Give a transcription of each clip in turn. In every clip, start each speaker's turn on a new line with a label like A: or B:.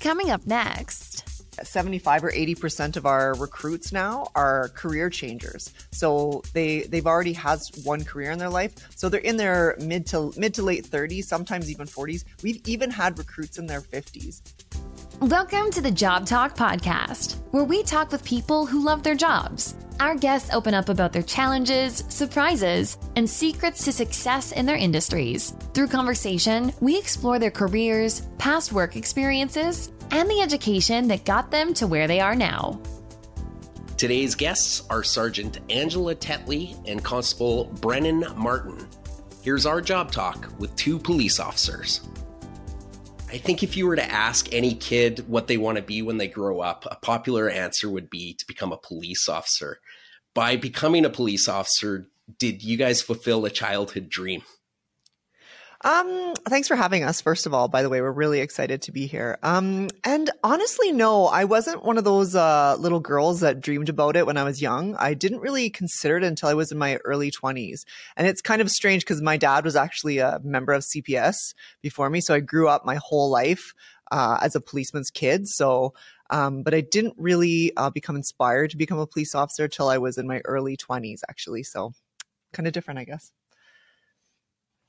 A: Coming up next.
B: 75 or 80% of our recruits now are career changers. So they they've already had one career in their life. So they're in their mid to mid to late 30s, sometimes even 40s. We've even had recruits in their 50s.
A: Welcome to the Job Talk podcast, where we talk with people who love their jobs. Our guests open up about their challenges, surprises, and secrets to success in their industries. Through conversation, we explore their careers, past work experiences, and the education that got them to where they are now.
C: Today's guests are Sergeant Angela Tetley and Constable Brennan Martin. Here's our job talk with two police officers. I think if you were to ask any kid what they want to be when they grow up, a popular answer would be to become a police officer. By becoming a police officer, did you guys fulfill a childhood dream?
B: Um, thanks for having us. First of all, by the way, we're really excited to be here. Um, and honestly, no, I wasn't one of those uh, little girls that dreamed about it when I was young. I didn't really consider it until I was in my early 20s. And it's kind of strange because my dad was actually a member of CPS before me. So I grew up my whole life uh, as a policeman's kid. So, um, but I didn't really uh, become inspired to become a police officer till I was in my early 20s, actually. So kind of different, I guess.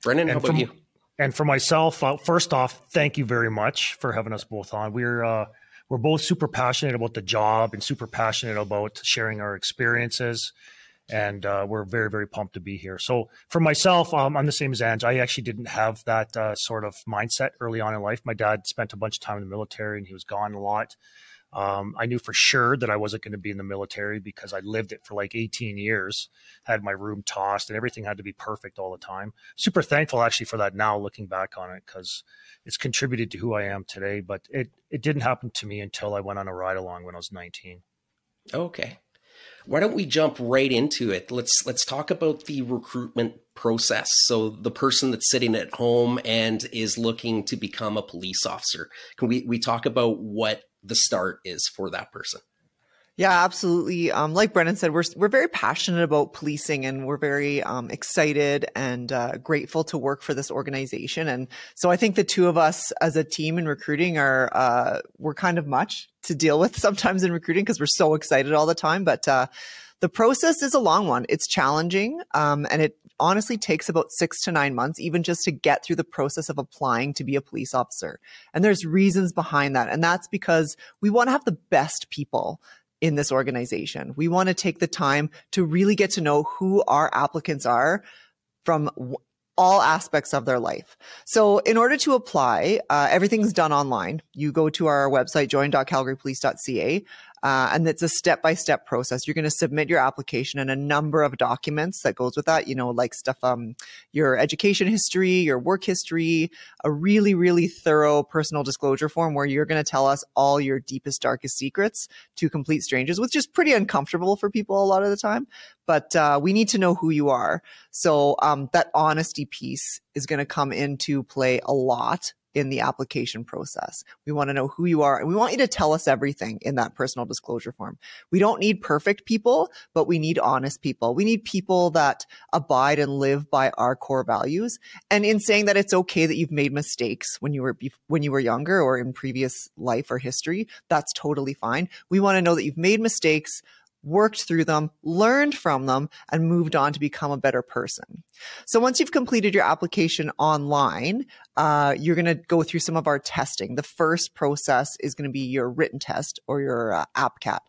C: Brennan, how about you?
D: And for myself, uh, first off, thank you very much for having us both on. We're uh, we're both super passionate about the job and super passionate about sharing our experiences, and uh, we're very very pumped to be here. So for myself, um, I'm the same as Ange. I actually didn't have that uh, sort of mindset early on in life. My dad spent a bunch of time in the military, and he was gone a lot. Um, I knew for sure that I wasn't going to be in the military because I lived it for like 18 years, had my room tossed, and everything had to be perfect all the time. Super thankful actually for that now, looking back on it, because it's contributed to who I am today. But it it didn't happen to me until I went on a ride along when I was 19.
C: Okay, why don't we jump right into it? Let's let's talk about the recruitment process. So the person that's sitting at home and is looking to become a police officer. Can we we talk about what the start is for that person.
B: Yeah, absolutely. Um, like Brennan said, we're we're very passionate about policing, and we're very um, excited and uh, grateful to work for this organization. And so, I think the two of us as a team in recruiting are uh, we're kind of much to deal with sometimes in recruiting because we're so excited all the time. But uh, the process is a long one. It's challenging, um, and it honestly takes about six to nine months, even just to get through the process of applying to be a police officer. And there's reasons behind that. And that's because we want to have the best people in this organization. We want to take the time to really get to know who our applicants are from all aspects of their life. So in order to apply, uh, everything's done online. You go to our website, join.calgarypolice.ca. Uh, and it's a step by step process. You're going to submit your application and a number of documents that goes with that, you know, like stuff, um, your education history, your work history, a really, really thorough personal disclosure form where you're going to tell us all your deepest, darkest secrets to complete strangers, which is pretty uncomfortable for people a lot of the time. But, uh, we need to know who you are. So, um, that honesty piece is going to come into play a lot in the application process. We want to know who you are and we want you to tell us everything in that personal disclosure form. We don't need perfect people, but we need honest people. We need people that abide and live by our core values. And in saying that it's okay that you've made mistakes when you were when you were younger or in previous life or history, that's totally fine. We want to know that you've made mistakes, worked through them, learned from them, and moved on to become a better person. So once you've completed your application online, uh, you're going to go through some of our testing. The first process is going to be your written test or your uh, APCAT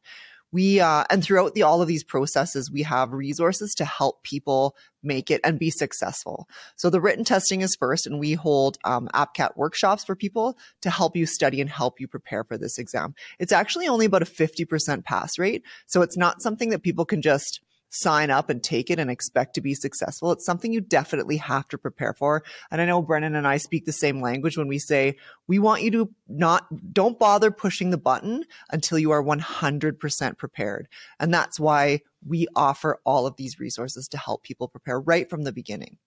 B: we uh, and throughout the all of these processes we have resources to help people make it and be successful. So the written testing is first and we hold um, apcat workshops for people to help you study and help you prepare for this exam. It's actually only about a 50% pass rate so it's not something that people can just sign up and take it and expect to be successful. It's something you definitely have to prepare for. And I know Brennan and I speak the same language when we say we want you to not, don't bother pushing the button until you are 100% prepared. And that's why we offer all of these resources to help people prepare right from the beginning.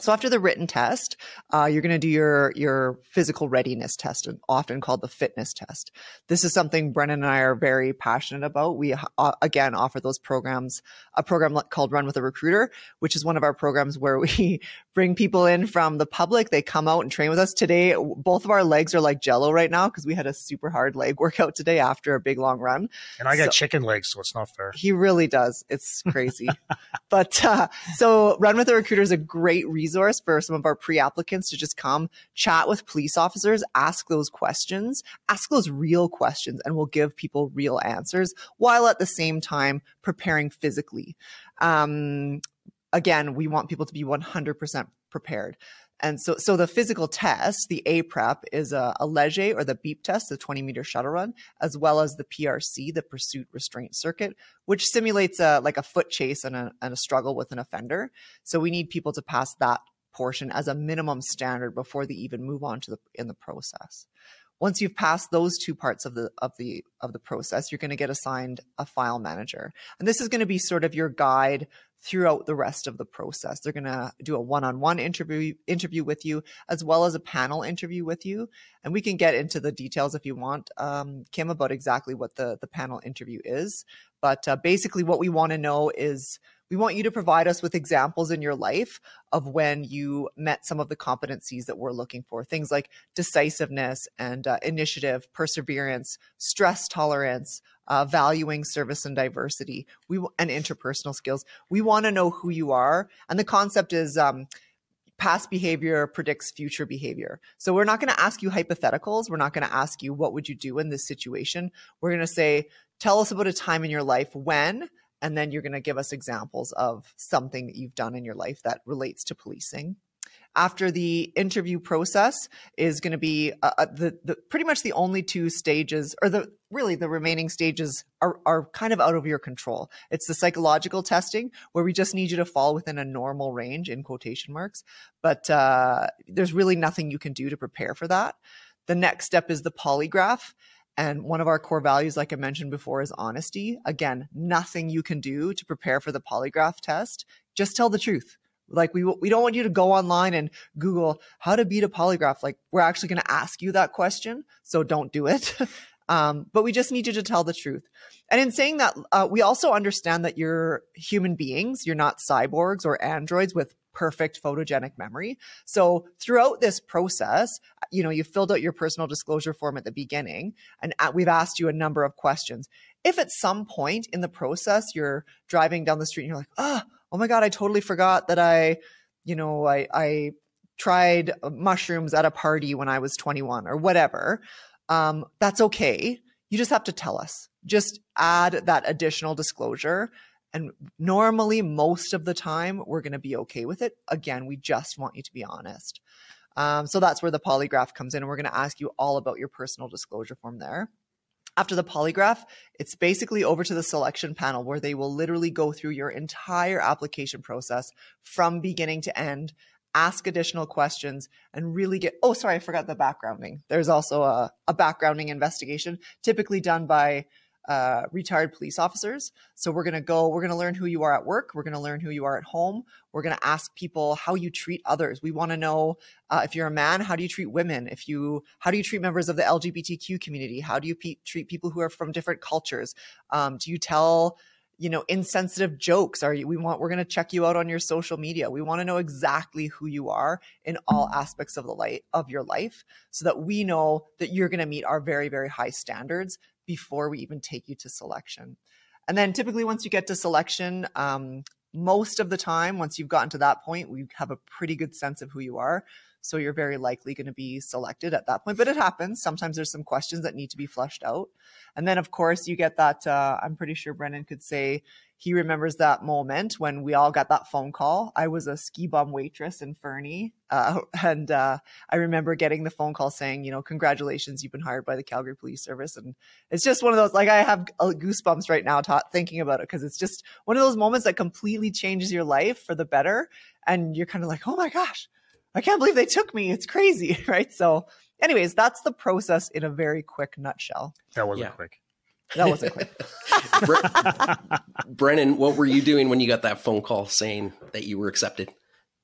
B: So after the written test, uh, you're going to do your your physical readiness test, often called the fitness test. This is something Brennan and I are very passionate about. We uh, again offer those programs, a program called Run with a Recruiter, which is one of our programs where we bring people in from the public. They come out and train with us. Today, both of our legs are like jello right now because we had a super hard leg workout today after a big long run.
D: And I got so, chicken legs, so it's not fair.
B: He really does. It's crazy. but uh, so Run with a Recruiter is a great reason resource for some of our pre-applicants to just come chat with police officers, ask those questions, ask those real questions, and we'll give people real answers while at the same time preparing physically. Um, again, we want people to be 100% prepared. And so, so the physical test, the A prep is a, a leger or the beep test, the 20 meter shuttle run, as well as the PRC, the pursuit restraint circuit, which simulates a, like a foot chase and a, and a struggle with an offender. So we need people to pass that portion as a minimum standard before they even move on to the in the process. Once you've passed those two parts of the of the of the process, you're going to get assigned a file manager. And this is going to be sort of your guide throughout the rest of the process. They're going to do a one-on-one interview interview with you as well as a panel interview with you. And we can get into the details if you want, um, Kim, about exactly what the the panel interview is. But uh, basically, what we want to know is we want you to provide us with examples in your life of when you met some of the competencies that we're looking for. Things like decisiveness and uh, initiative, perseverance, stress tolerance, uh, valuing service and diversity, we and interpersonal skills. We want to know who you are, and the concept is. Um, past behavior predicts future behavior. So we're not going to ask you hypotheticals. We're not going to ask you what would you do in this situation. We're going to say, tell us about a time in your life when and then you're going to give us examples of something that you've done in your life that relates to policing. After the interview process is going to be uh, uh, the, the pretty much the only two stages, or the really the remaining stages are, are kind of out of your control. It's the psychological testing where we just need you to fall within a normal range in quotation marks, but uh, there's really nothing you can do to prepare for that. The next step is the polygraph. And one of our core values, like I mentioned before, is honesty. Again, nothing you can do to prepare for the polygraph test. Just tell the truth. Like we we don't want you to go online and Google how to beat a polygraph. Like we're actually going to ask you that question, so don't do it. um, but we just need you to tell the truth. And in saying that, uh, we also understand that you're human beings. You're not cyborgs or androids with perfect photogenic memory. So throughout this process, you know, you filled out your personal disclosure form at the beginning and we've asked you a number of questions. If at some point in the process you're driving down the street and you're like, oh, oh my God, I totally forgot that I, you know, I, I tried mushrooms at a party when I was 21 or whatever, um, that's okay. You just have to tell us. Just add that additional disclosure and normally, most of the time, we're going to be okay with it. Again, we just want you to be honest. Um, so that's where the polygraph comes in. And we're going to ask you all about your personal disclosure form there. After the polygraph, it's basically over to the selection panel where they will literally go through your entire application process from beginning to end, ask additional questions, and really get. Oh, sorry, I forgot the backgrounding. There's also a, a backgrounding investigation, typically done by uh, retired police officers. So we're going to go, we're going to learn who you are at work. We're going to learn who you are at home. We're going to ask people how you treat others. We want to know uh, if you're a man, how do you treat women? If you, how do you treat members of the LGBTQ community? How do you pe- treat people who are from different cultures? Um, do you tell, you know, insensitive jokes? Are you, we want, we're going to check you out on your social media. We want to know exactly who you are in all aspects of the light of your life so that we know that you're going to meet our very, very high standards before we even take you to selection. And then typically, once you get to selection, um, most of the time, once you've gotten to that point, we have a pretty good sense of who you are. So you're very likely going to be selected at that point. But it happens. Sometimes there's some questions that need to be flushed out. And then, of course, you get that. Uh, I'm pretty sure Brennan could say he remembers that moment when we all got that phone call. I was a ski bum waitress in Fernie. Uh, and uh, I remember getting the phone call saying, you know, congratulations, you've been hired by the Calgary Police Service. And it's just one of those, like, I have goosebumps right now t- thinking about it because it's just one of those moments that completely changes your life for the better. And you're kind of like, oh my gosh, I can't believe they took me. It's crazy. Right. So, anyways, that's the process in a very quick nutshell.
D: That wasn't yeah. quick.
B: That wasn't quick.
C: Brennan, what were you doing when you got that phone call saying that you were accepted?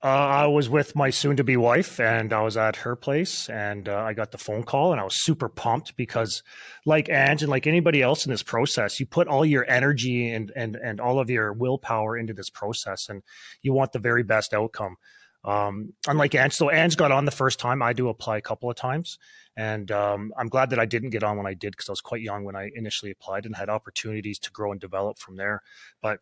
D: Uh, I was with my soon-to-be wife, and I was at her place, and uh, I got the phone call, and I was super pumped because, like Ange and like anybody else in this process, you put all your energy and and and all of your willpower into this process, and you want the very best outcome. Um, unlike Ange, so Ange got on the first time. I do apply a couple of times, and um, I'm glad that I didn't get on when I did because I was quite young when I initially applied and had opportunities to grow and develop from there. But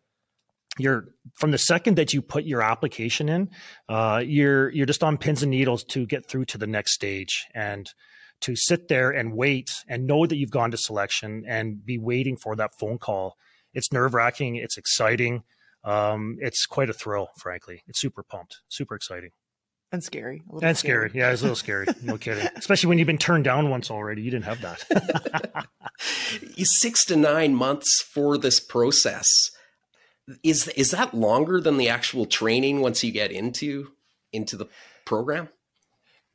D: you're from the second that you put your application in, uh, you're you're just on pins and needles to get through to the next stage and to sit there and wait and know that you've gone to selection and be waiting for that phone call. It's nerve wracking. It's exciting. Um, it's quite a thrill, frankly. It's super pumped, super exciting.
B: And scary.
D: And scary. scary. Yeah, it's a little scary. No kidding. Especially when you've been turned down once already. You didn't have that.
C: Six to nine months for this process is is that longer than the actual training once you get into into the program?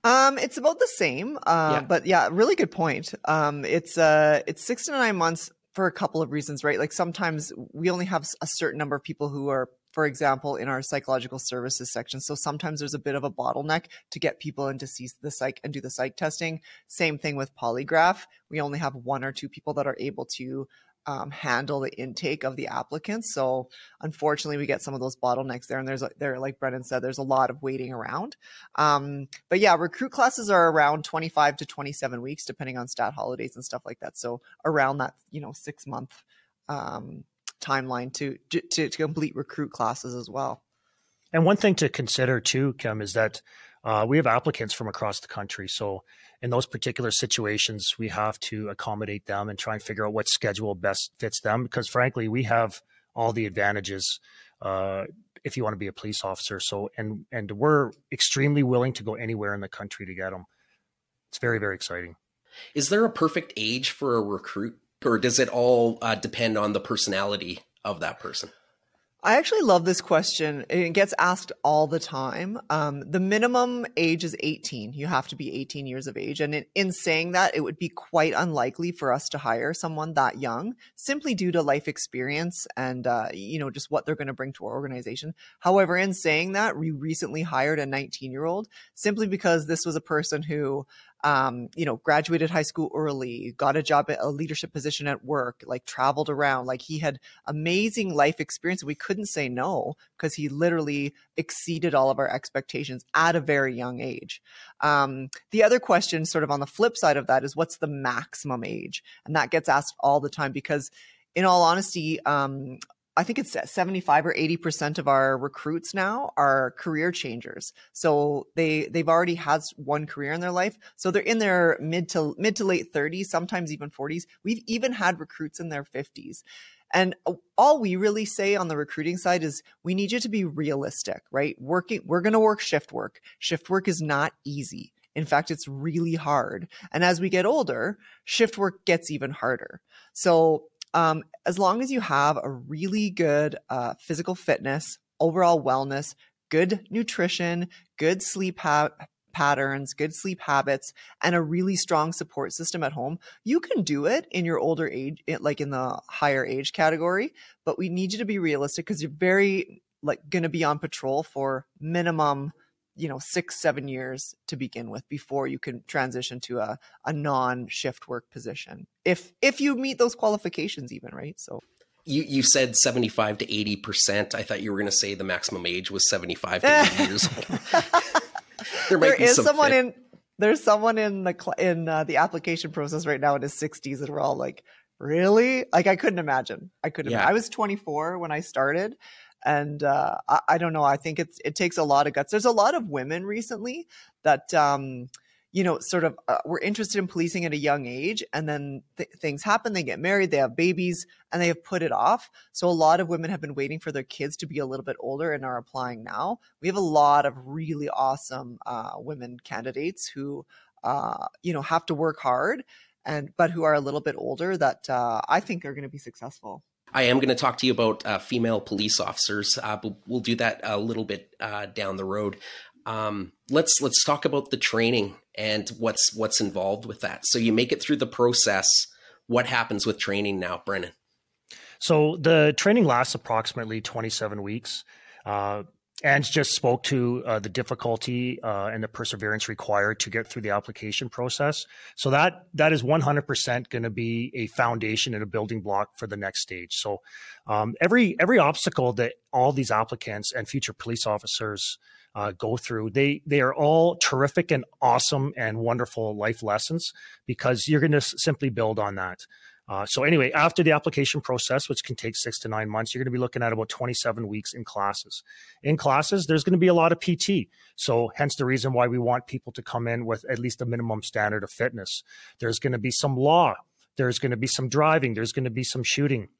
B: Um, it's about the same. Uh, yeah. but yeah, really good point. Um, it's uh, it's six to nine months for a couple of reasons, right? Like sometimes we only have a certain number of people who are, for example, in our psychological services section. So sometimes there's a bit of a bottleneck to get people in to see the psych and do the psych testing. Same thing with polygraph. We only have one or two people that are able to um, handle the intake of the applicants. So unfortunately, we get some of those bottlenecks there, and there's there, like Brennan said, there's a lot of waiting around. Um, but yeah, recruit classes are around 25 to 27 weeks, depending on stat holidays and stuff like that. So around that, you know, six month um, timeline to, to to complete recruit classes as well.
D: And one thing to consider too, Kim, is that uh, we have applicants from across the country. So in those particular situations, we have to accommodate them and try and figure out what schedule best fits them. Because frankly, we have all the advantages uh, if you want to be a police officer. So and and we're extremely willing to go anywhere in the country to get them. It's very very exciting.
C: Is there a perfect age for a recruit, or does it all uh, depend on the personality of that person?
B: I actually love this question. It gets asked all the time. Um, the minimum age is 18. You have to be 18 years of age. And in, in, saying that, it would be quite unlikely for us to hire someone that young simply due to life experience and, uh, you know, just what they're going to bring to our organization. However, in saying that, we recently hired a 19 year old simply because this was a person who um, you know, graduated high school early, got a job at a leadership position at work, like traveled around. Like he had amazing life experience. We couldn't say no because he literally exceeded all of our expectations at a very young age. Um, the other question, sort of on the flip side of that, is what's the maximum age? And that gets asked all the time because in all honesty, um, I think it's 75 or 80% of our recruits now are career changers. So they they've already had one career in their life. So they're in their mid to mid to late 30s, sometimes even 40s. We've even had recruits in their 50s. And all we really say on the recruiting side is we need you to be realistic, right? Working we're going to work shift work. Shift work is not easy. In fact, it's really hard. And as we get older, shift work gets even harder. So um, as long as you have a really good uh, physical fitness, overall wellness, good nutrition, good sleep ha- patterns, good sleep habits, and a really strong support system at home, you can do it in your older age, like in the higher age category. But we need you to be realistic because you're very like going to be on patrol for minimum you know six seven years to begin with before you can transition to a, a non-shift work position if if you meet those qualifications even right? So
C: you you said 75 to 80 percent. I thought you were going to say the maximum age was 75 to 80 years old.
B: There, there is someone fit. in there's someone in the in uh, the application process right now in his 60s and we're all like really? Like i couldn't imagine. I couldn't yeah. i was 24 when i started and uh, I, I, don't know. I think it's it takes a lot of guts. There's a lot of women recently that um, you know sort of uh, were interested in policing at a young age, and then th- things happen. They get married, they have babies, and they have put it off. So a lot of women have been waiting for their kids to be a little bit older and are applying now. We have a lot of really awesome uh, women candidates who uh, you know have to work hard and but who are a little bit older that uh, I think are going to be successful.
C: I am going to talk to you about uh, female police officers. Uh, we'll, we'll, do that a little bit uh, down the road. Um, let's let's talk about the training and what's what's involved with that. So you make it through the process. What happens with training now, Brennan?
D: So the training lasts approximately 27 weeks. And just spoke to uh, the difficulty uh, and the perseverance required to get through the application process. So that that is 100% going to be a foundation and a building block for the next stage. So um, every every obstacle that all these applicants and future police officers uh, go through, they they are all terrific and awesome and wonderful life lessons because you're going to simply build on that. Uh, so anyway, after the application process, which can take six to nine months, you're going to be looking at about 27 weeks in classes. In classes, there's going to be a lot of PT. So hence the reason why we want people to come in with at least a minimum standard of fitness. There's going to be some law. There's going to be some driving. There's going to be some shooting.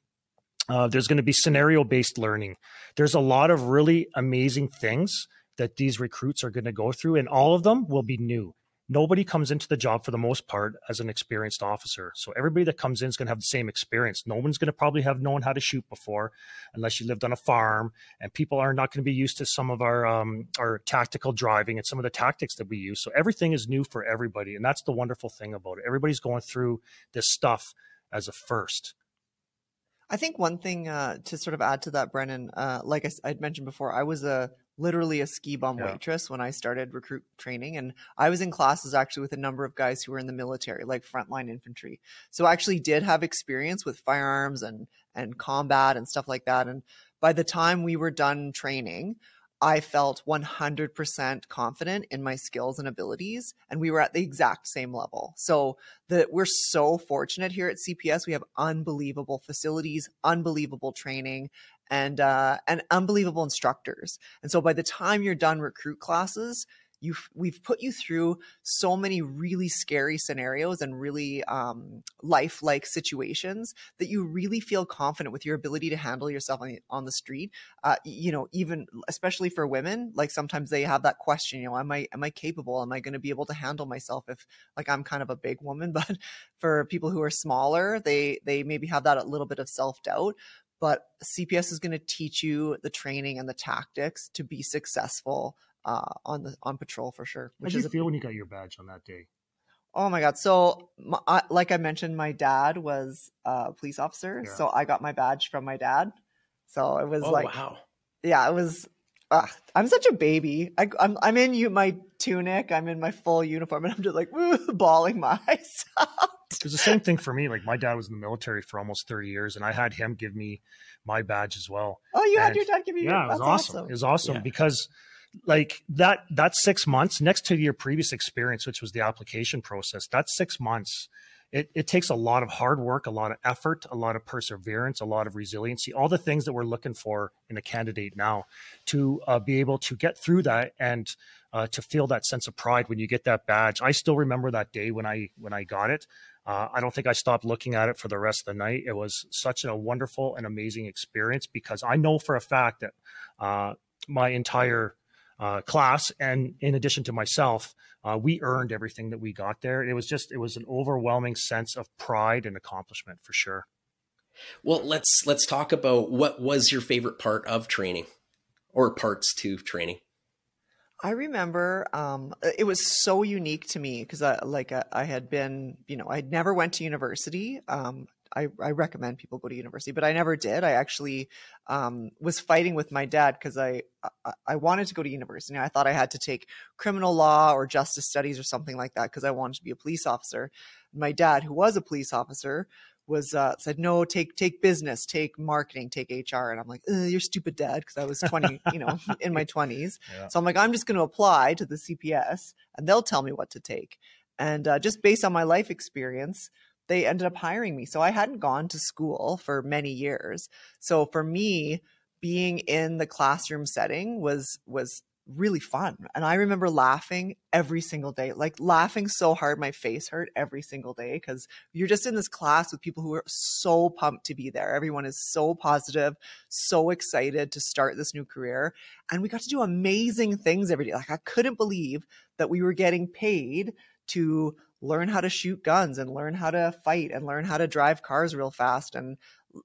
D: Uh, there's going to be scenario based learning. There's a lot of really amazing things that these recruits are going to go through, and all of them will be new nobody comes into the job for the most part as an experienced officer. So everybody that comes in is going to have the same experience. No one's going to probably have known how to shoot before, unless you lived on a farm. And people are not going to be used to some of our um, our tactical driving and some of the tactics that we use. So everything is new for everybody, and that's the wonderful thing about it. Everybody's going through this stuff as a first.
B: I think one thing uh, to sort of add to that, Brennan, uh, like I, would mentioned before, I was a literally a ski bum yeah. waitress when I started recruit training. And I was in classes actually with a number of guys who were in the military, like frontline infantry. So I actually did have experience with firearms and and combat and stuff like that. And by the time we were done training, I felt 100% confident in my skills and abilities, and we were at the exact same level. So that we're so fortunate here at CPS. We have unbelievable facilities, unbelievable training, and uh, and unbelievable instructors. And so by the time you're done recruit classes, you we've put you through so many really scary scenarios and really um, lifelike situations that you really feel confident with your ability to handle yourself on the, on the street. Uh, you know, even especially for women, like sometimes they have that question. You know, am I am I capable? Am I going to be able to handle myself if like I'm kind of a big woman? But for people who are smaller, they they maybe have that a little bit of self doubt but CPS is going to teach you the training and the tactics to be successful uh, on the on patrol for sure.
D: How did you feel when you got your badge on that day?
B: Oh my god! So, my, I, like I mentioned, my dad was a police officer, yeah. so I got my badge from my dad. So it was
C: oh,
B: like,
C: wow,
B: yeah, it was. Uh, I'm such a baby. I, am I'm, I'm in you my tunic. I'm in my full uniform, and I'm just like bawling my eyes out.
D: It was the same thing for me. Like my dad was in the military for almost 30 years, and I had him give me my badge as well.
B: Oh, you and had your dad give you?
D: Yeah, it was awesome. awesome. It was awesome yeah. because like that that six months next to your previous experience which was the application process that six months it, it takes a lot of hard work a lot of effort a lot of perseverance a lot of resiliency all the things that we're looking for in a candidate now to uh, be able to get through that and uh, to feel that sense of pride when you get that badge i still remember that day when i when i got it uh, I don't think I stopped looking at it for the rest of the night. It was such a wonderful and amazing experience because I know for a fact that uh, my entire uh, class, and in addition to myself, uh, we earned everything that we got there. It was just it was an overwhelming sense of pride and accomplishment for sure.
C: Well, let's let's talk about what was your favorite part of training, or parts to training.
B: I remember um, it was so unique to me because I like I, I, had been, you know, I never went to university. Um, I, I recommend people go to university, but I never did. I actually um, was fighting with my dad because I, I, I wanted to go to university. I thought I had to take criminal law or justice studies or something like that because I wanted to be a police officer. My dad, who was a police officer, was uh, said no take take business take marketing take hr and i'm like you're stupid dad because i was 20 you know in my 20s yeah. so i'm like i'm just going to apply to the cps and they'll tell me what to take and uh, just based on my life experience they ended up hiring me. So I hadn't gone to school for many years. So for me, being in the classroom setting was was really fun. And I remember laughing every single day, like laughing so hard my face hurt every single day because you're just in this class with people who are so pumped to be there. Everyone is so positive, so excited to start this new career. And we got to do amazing things every day. Like I couldn't believe that we were getting paid to learn how to shoot guns and learn how to fight and learn how to drive cars real fast and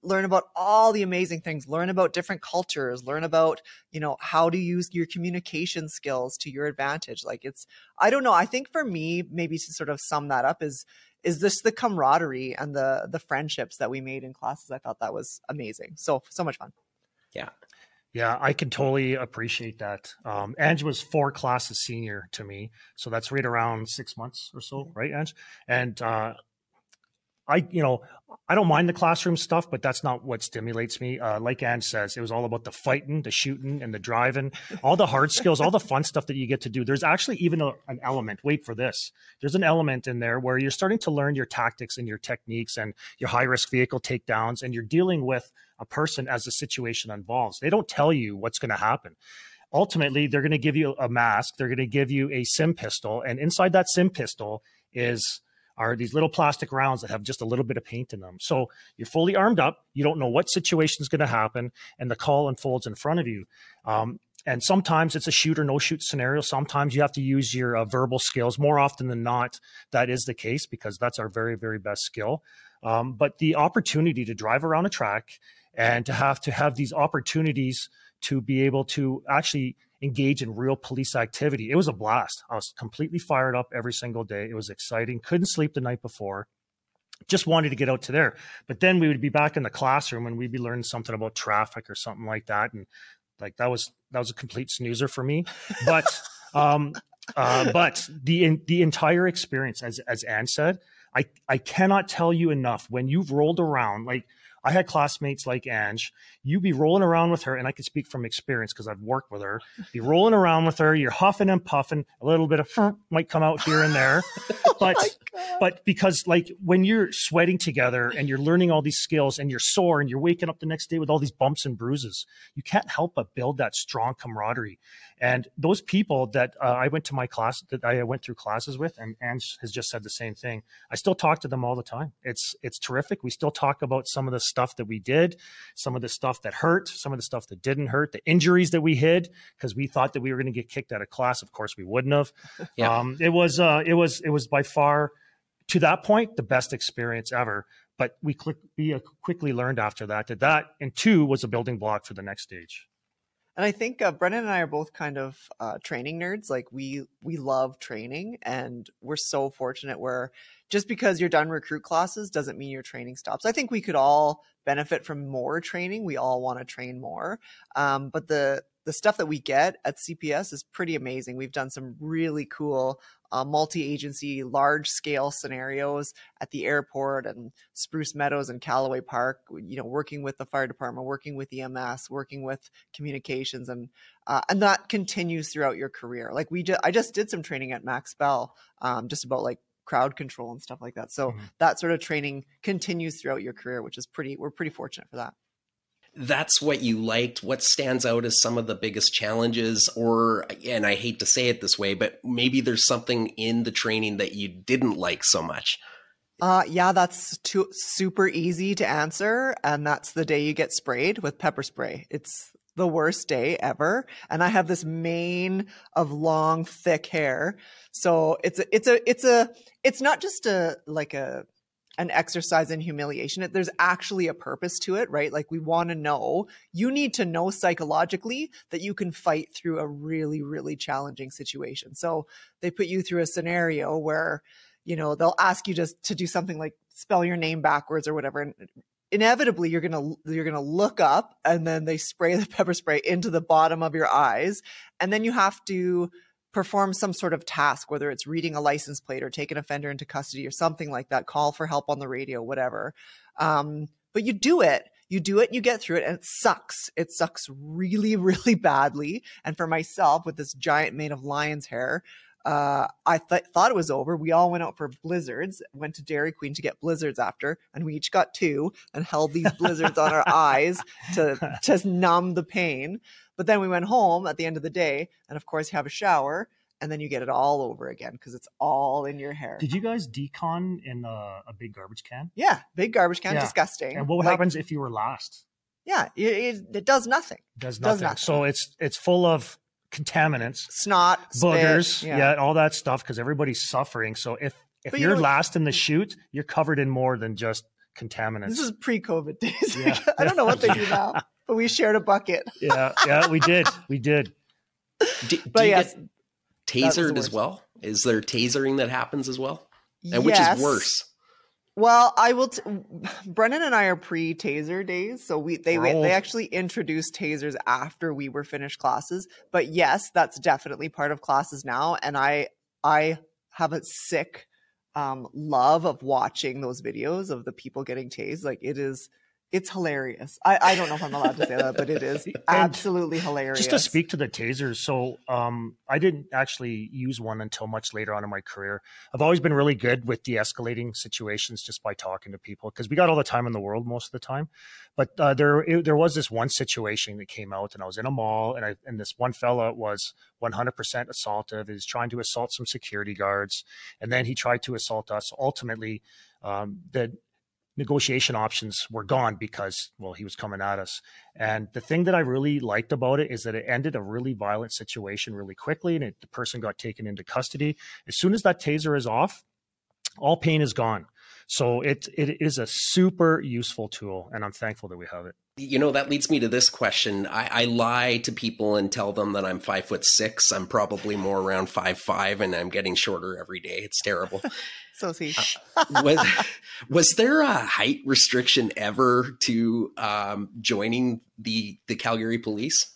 B: learn about all the amazing things learn about different cultures learn about you know how to use your communication skills to your advantage. Like it's i don't know i think for me maybe to sort of sum that up is is this the camaraderie and the the friendships that we made in classes. I thought that was amazing. So so much fun.
C: Yeah.
D: Yeah, I can totally appreciate that. Um, Ange was four classes senior to me, so that's right around six months or so, right, Ange? And uh, I, you know, I don't mind the classroom stuff, but that's not what stimulates me. Uh, like Ange says, it was all about the fighting, the shooting, and the driving, all the hard skills, all the fun stuff that you get to do. There's actually even a, an element. Wait for this. There's an element in there where you're starting to learn your tactics and your techniques and your high risk vehicle takedowns, and you're dealing with a person as the situation involves. They don't tell you what's going to happen ultimately they're going to give you a mask they're going to give you a sim pistol and inside that sim pistol is are these little plastic rounds that have just a little bit of paint in them. So you're fully armed up. You don't know what situation is going to happen, and the call unfolds in front of you. Um, and sometimes it's a shoot or no shoot scenario. Sometimes you have to use your uh, verbal skills. More often than not, that is the case because that's our very, very best skill. Um, but the opportunity to drive around a track and to have to have these opportunities to be able to actually engage in real police activity. It was a blast. I was completely fired up every single day. It was exciting. Couldn't sleep the night before. Just wanted to get out to there. But then we would be back in the classroom and we'd be learning something about traffic or something like that. And like that was that was a complete snoozer for me. But um uh but the the entire experience, as as Ange said, I I cannot tell you enough when you've rolled around like I had classmates like Ange. You be rolling around with her, and I can speak from experience because I've worked with her. Be rolling around with her, you're huffing and puffing. A little bit of might come out here and there, oh but but because like when you're sweating together and you're learning all these skills and you're sore and you're waking up the next day with all these bumps and bruises, you can't help but build that strong camaraderie. And those people that uh, I went to my class that I went through classes with, and Ange has just said the same thing. I still talk to them all the time. It's it's terrific. We still talk about some of the stuff that we did, some of the stuff that hurt, some of the stuff that didn't hurt, the injuries that we hid because we thought that we were going to get kicked out of class. Of course, we wouldn't have. Yeah. Um, it was uh, it was it was by far to that point the best experience ever. But we, click, we uh, quickly learned after that that that and two was a building block for the next stage.
B: And I think uh, Brennan and I are both kind of uh, training nerds. Like we we love training, and we're so fortunate where just because you're done recruit classes doesn't mean your training stops. I think we could all benefit from more training. We all want to train more, um, but the the stuff that we get at CPS is pretty amazing. We've done some really cool uh, multi-agency, large-scale scenarios at the airport and Spruce Meadows and Calaway Park. You know, working with the fire department, working with EMS, working with communications, and uh, and that continues throughout your career. Like we just, I just did some training at Max Bell, um, just about like crowd control and stuff like that. So mm-hmm. that sort of training continues throughout your career, which is pretty. We're pretty fortunate for that
C: that's what you liked what stands out as some of the biggest challenges or and i hate to say it this way but maybe there's something in the training that you didn't like so much.
B: Uh yeah that's too super easy to answer and that's the day you get sprayed with pepper spray. It's the worst day ever and i have this mane of long thick hair. So it's a it's a it's a it's not just a like a an exercise in humiliation. There's actually a purpose to it, right? Like we want to know, you need to know psychologically that you can fight through a really, really challenging situation. So they put you through a scenario where, you know, they'll ask you just to do something like spell your name backwards or whatever. And inevitably you're going to, you're going to look up and then they spray the pepper spray into the bottom of your eyes. And then you have to, perform some sort of task, whether it's reading a license plate or take an offender into custody or something like that, call for help on the radio, whatever. Um, but you do it. You do it, you get through it, and it sucks. It sucks really, really badly. And for myself, with this giant mane of lion's hair, uh, I th- thought it was over. We all went out for blizzards, went to Dairy Queen to get blizzards after, and we each got two and held these blizzards on our eyes to just numb the pain. But then we went home at the end of the day, and of course, you have a shower, and then you get it all over again because it's all in your hair.
D: Did you guys decon in a, a big garbage can?
B: Yeah, big garbage can, yeah. disgusting.
D: And what like, happens if you were last?
B: Yeah, it, it, it does nothing.
D: It does nothing. does nothing. So it's it's full of contaminants,
B: snot,
D: boogers, spit, yeah. yeah. all that stuff because everybody's suffering. So if if but you're you last in the chute, you're covered in more than just contaminants.
B: This is pre-COVID days. Yeah. I don't know what they do now, but we shared a bucket.
D: yeah, yeah, we did, we did.
C: Do, but do yes, tasered as well. Is there tasering that happens as well? And yes. which is worse?
B: Well, I will. T- Brennan and I are pre taser days, so we they they actually introduced tasers after we were finished classes. But yes, that's definitely part of classes now, and I I have a sick um, love of watching those videos of the people getting tased. Like it is it's hilarious. I, I don't know if I'm allowed to say that, but it is absolutely hilarious.
D: Just to speak to the tasers, so um, I didn't actually use one until much later on in my career. I've always been really good with de-escalating situations just by talking to people because we got all the time in the world most of the time. But uh, there it, there was this one situation that came out, and I was in a mall, and I and this one fella was 100% assaultive. He was trying to assault some security guards, and then he tried to assault us. Ultimately, um, the negotiation options were gone because well he was coming at us. And the thing that i really liked about it is that it ended a really violent situation really quickly and it, the person got taken into custody. As soon as that taser is off all pain is gone. So it it is a super useful tool and i'm thankful that we have it.
C: You know that leads me to this question. I, I lie to people and tell them that i'm five foot six. I'm probably more around five five and i'm getting shorter every day. It's terrible
B: So see.
C: uh, was, was there a height restriction ever to um, joining the the Calgary Police?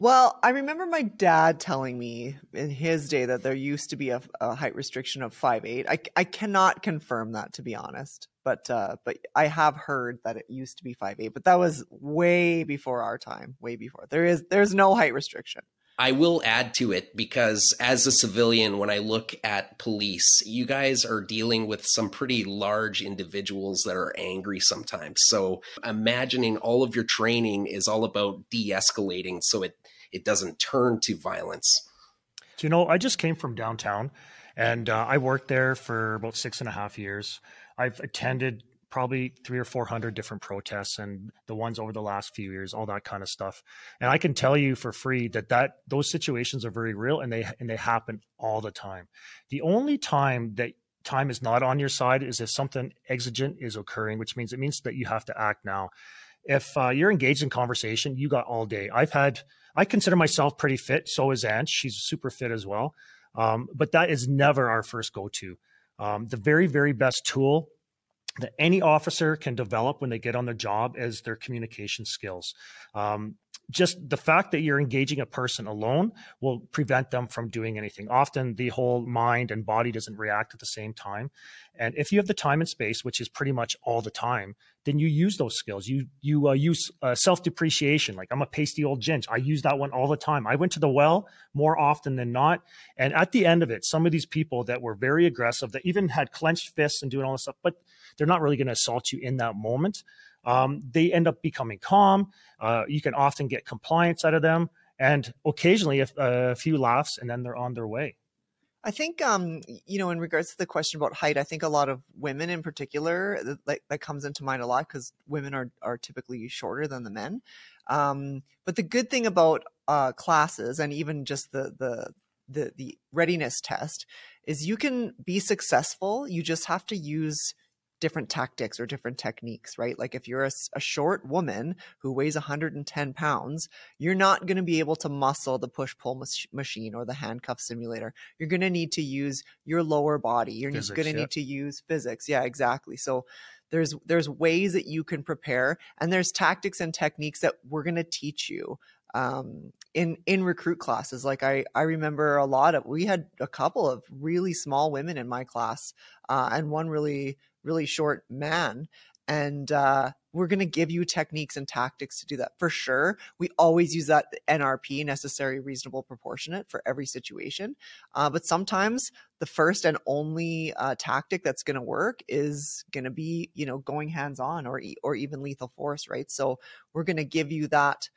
B: Well, I remember my dad telling me in his day that there used to be a, a height restriction of five eight. I, I cannot confirm that to be honest, but uh, but I have heard that it used to be five eight. But that was way before our time, way before. There is there's no height restriction.
C: I will add to it because as a civilian, when I look at police, you guys are dealing with some pretty large individuals that are angry sometimes. So imagining all of your training is all about de-escalating so it it doesn't turn to violence.
D: Do you know, I just came from downtown and uh, I worked there for about six and a half years. I've attended probably three or four hundred different protests and the ones over the last few years all that kind of stuff. And i can tell you for free that that those situations are very real and they and they happen all the time. The only time that time is not on your side is if something exigent is occurring which means it means that you have to act now. If uh, you're engaged in conversation you got all day. I've had i consider myself pretty fit so is Ange she's super fit as well. Um, but that is never our first go-to. Um, the very very best tool that any officer can develop when they get on the job is their communication skills. Um, just the fact that you're engaging a person alone will prevent them from doing anything. Often the whole mind and body doesn't react at the same time. And if you have the time and space, which is pretty much all the time, then you use those skills. You you uh, use uh, self depreciation. Like I'm a pasty old ginge. I use that one all the time. I went to the well more often than not. And at the end of it, some of these people that were very aggressive, that even had clenched fists and doing all this stuff, but they're not really going to assault you in that moment. Um, they end up becoming calm. Uh, you can often get compliance out of them, and occasionally a, a few laughs, and then they're on their way.
B: I think, um, you know, in regards to the question about height, I think a lot of women in particular, that, like, that comes into mind a lot because women are, are typically shorter than the men. Um, but the good thing about uh, classes and even just the, the, the, the readiness test is you can be successful. You just have to use different tactics or different techniques, right? Like if you're a, a short woman who weighs 110 pounds, you're not going to be able to muscle the push pull mach- machine or the handcuff simulator. You're going to need to use your lower body. You're going to yeah. need to use physics. Yeah, exactly. So there's there's ways that you can prepare and there's tactics and techniques that we're going to teach you um, in in recruit classes like i i remember a lot of we had a couple of really small women in my class uh, and one really really short man and uh, we're going to give you techniques and tactics to do that for sure. We always use that nrp necessary reasonable proportionate for every situation. Uh, but sometimes the first and only uh, tactic that's going to work is going to be you know going hands on or or even lethal force right? So we're going to give you that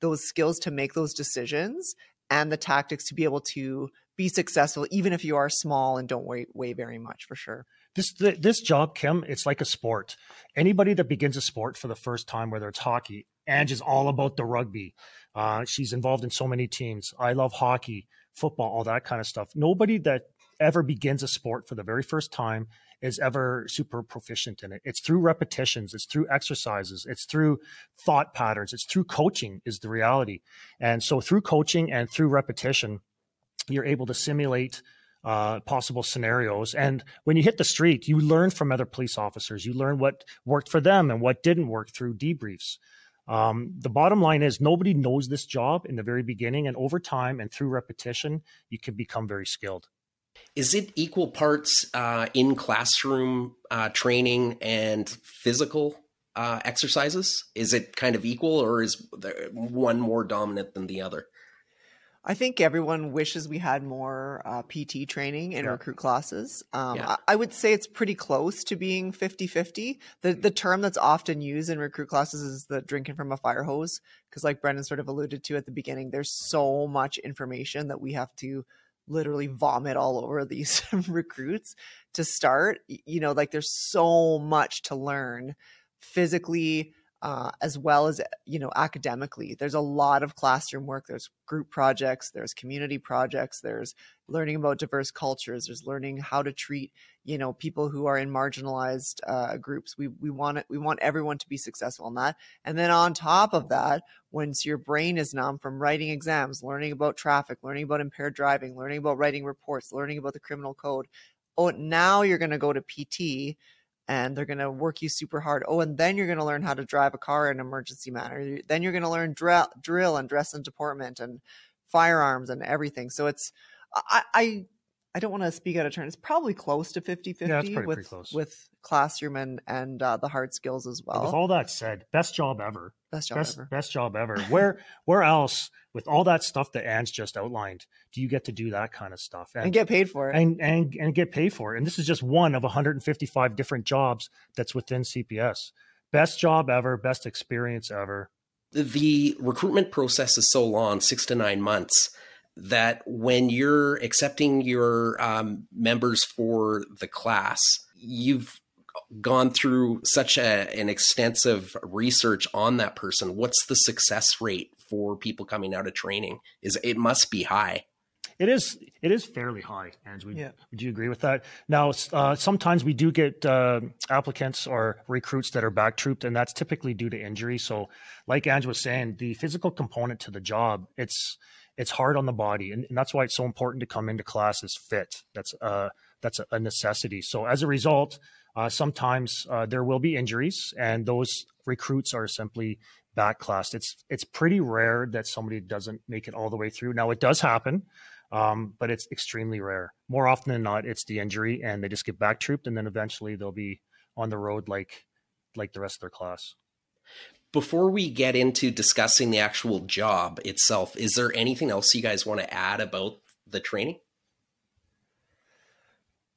B: those skills to make those decisions and the tactics to be able to be successful even if you are small and don't weigh, weigh very much for sure
D: this this job, Kim, it's like a sport. Anybody that begins a sport for the first time, whether it's hockey, Ange is all about the rugby. Uh, she's involved in so many teams. I love hockey, football, all that kind of stuff. Nobody that ever begins a sport for the very first time is ever super proficient in it. It's through repetitions, it's through exercises, it's through thought patterns, it's through coaching is the reality. And so through coaching and through repetition, you're able to simulate uh, possible scenarios. And when you hit the street, you learn from other police officers. You learn what worked for them and what didn't work through debriefs. Um, the bottom line is nobody knows this job in the very beginning, and over time and through repetition, you can become very skilled.
C: Is it equal parts uh, in classroom uh, training and physical uh, exercises? Is it kind of equal, or is one more dominant than the other?
B: I think everyone wishes we had more uh, PT training in yeah. recruit classes. Um, yeah. I, I, would say it's pretty close to being 50 50. The, the term that's often used in recruit classes is the drinking from a fire hose. Because, like Brennan sort of alluded to at the beginning, there's so much information that we have to literally vomit all over these recruits to start. You know, like there's so much to learn physically, uh, as well as you know academically. There's a lot of classroom work. There's group projects there's community projects there's learning about diverse cultures there's learning how to treat you know people who are in marginalized uh, groups. We we want it we want everyone to be successful in that. And then on top of that once your brain is numb from writing exams learning about traffic learning about impaired driving learning about writing reports learning about the criminal code oh now you're going to go to pt and they're going to work you super hard. Oh, and then you're going to learn how to drive a car in an emergency manner. Then you're going to learn drill, drill and dress and deportment and firearms and everything. So it's, I, I, I don't want to speak out of turn. It's probably close to 50 yeah, 50 with, with classroom and, and uh, the hard skills as well.
D: With all that said, best job ever.
B: Best job
D: best,
B: ever.
D: Best job ever. where, where else with all that stuff that Ange's just outlined, do you get to do that kind of stuff
B: and, and, get paid for it
D: and, and and get paid for it? And this is just one of 155 different jobs that's within CPS. Best job ever, best experience ever.
C: The recruitment process is so long, six to nine months, that when you're accepting your um, members for the class, you've gone through such a, an extensive research on that person. What's the success rate for people coming out of training is it must be high.
D: It is. It is fairly high, Ange. Would, yeah. would you agree with that? Now, uh, sometimes we do get uh, applicants or recruits that are back trooped, and that's typically due to injury. So, like Ange was saying, the physical component to the job it's it's hard on the body, and, and that's why it's so important to come into classes fit. That's uh that's a necessity. So, as a result, uh, sometimes uh, there will be injuries, and those recruits are simply backclassed. It's it's pretty rare that somebody doesn't make it all the way through. Now it does happen, um, but it's extremely rare. More often than not, it's the injury, and they just get back trooped, and then eventually they'll be on the road like like the rest of their class.
C: Before we get into discussing the actual job itself, is there anything else you guys want to add about the training?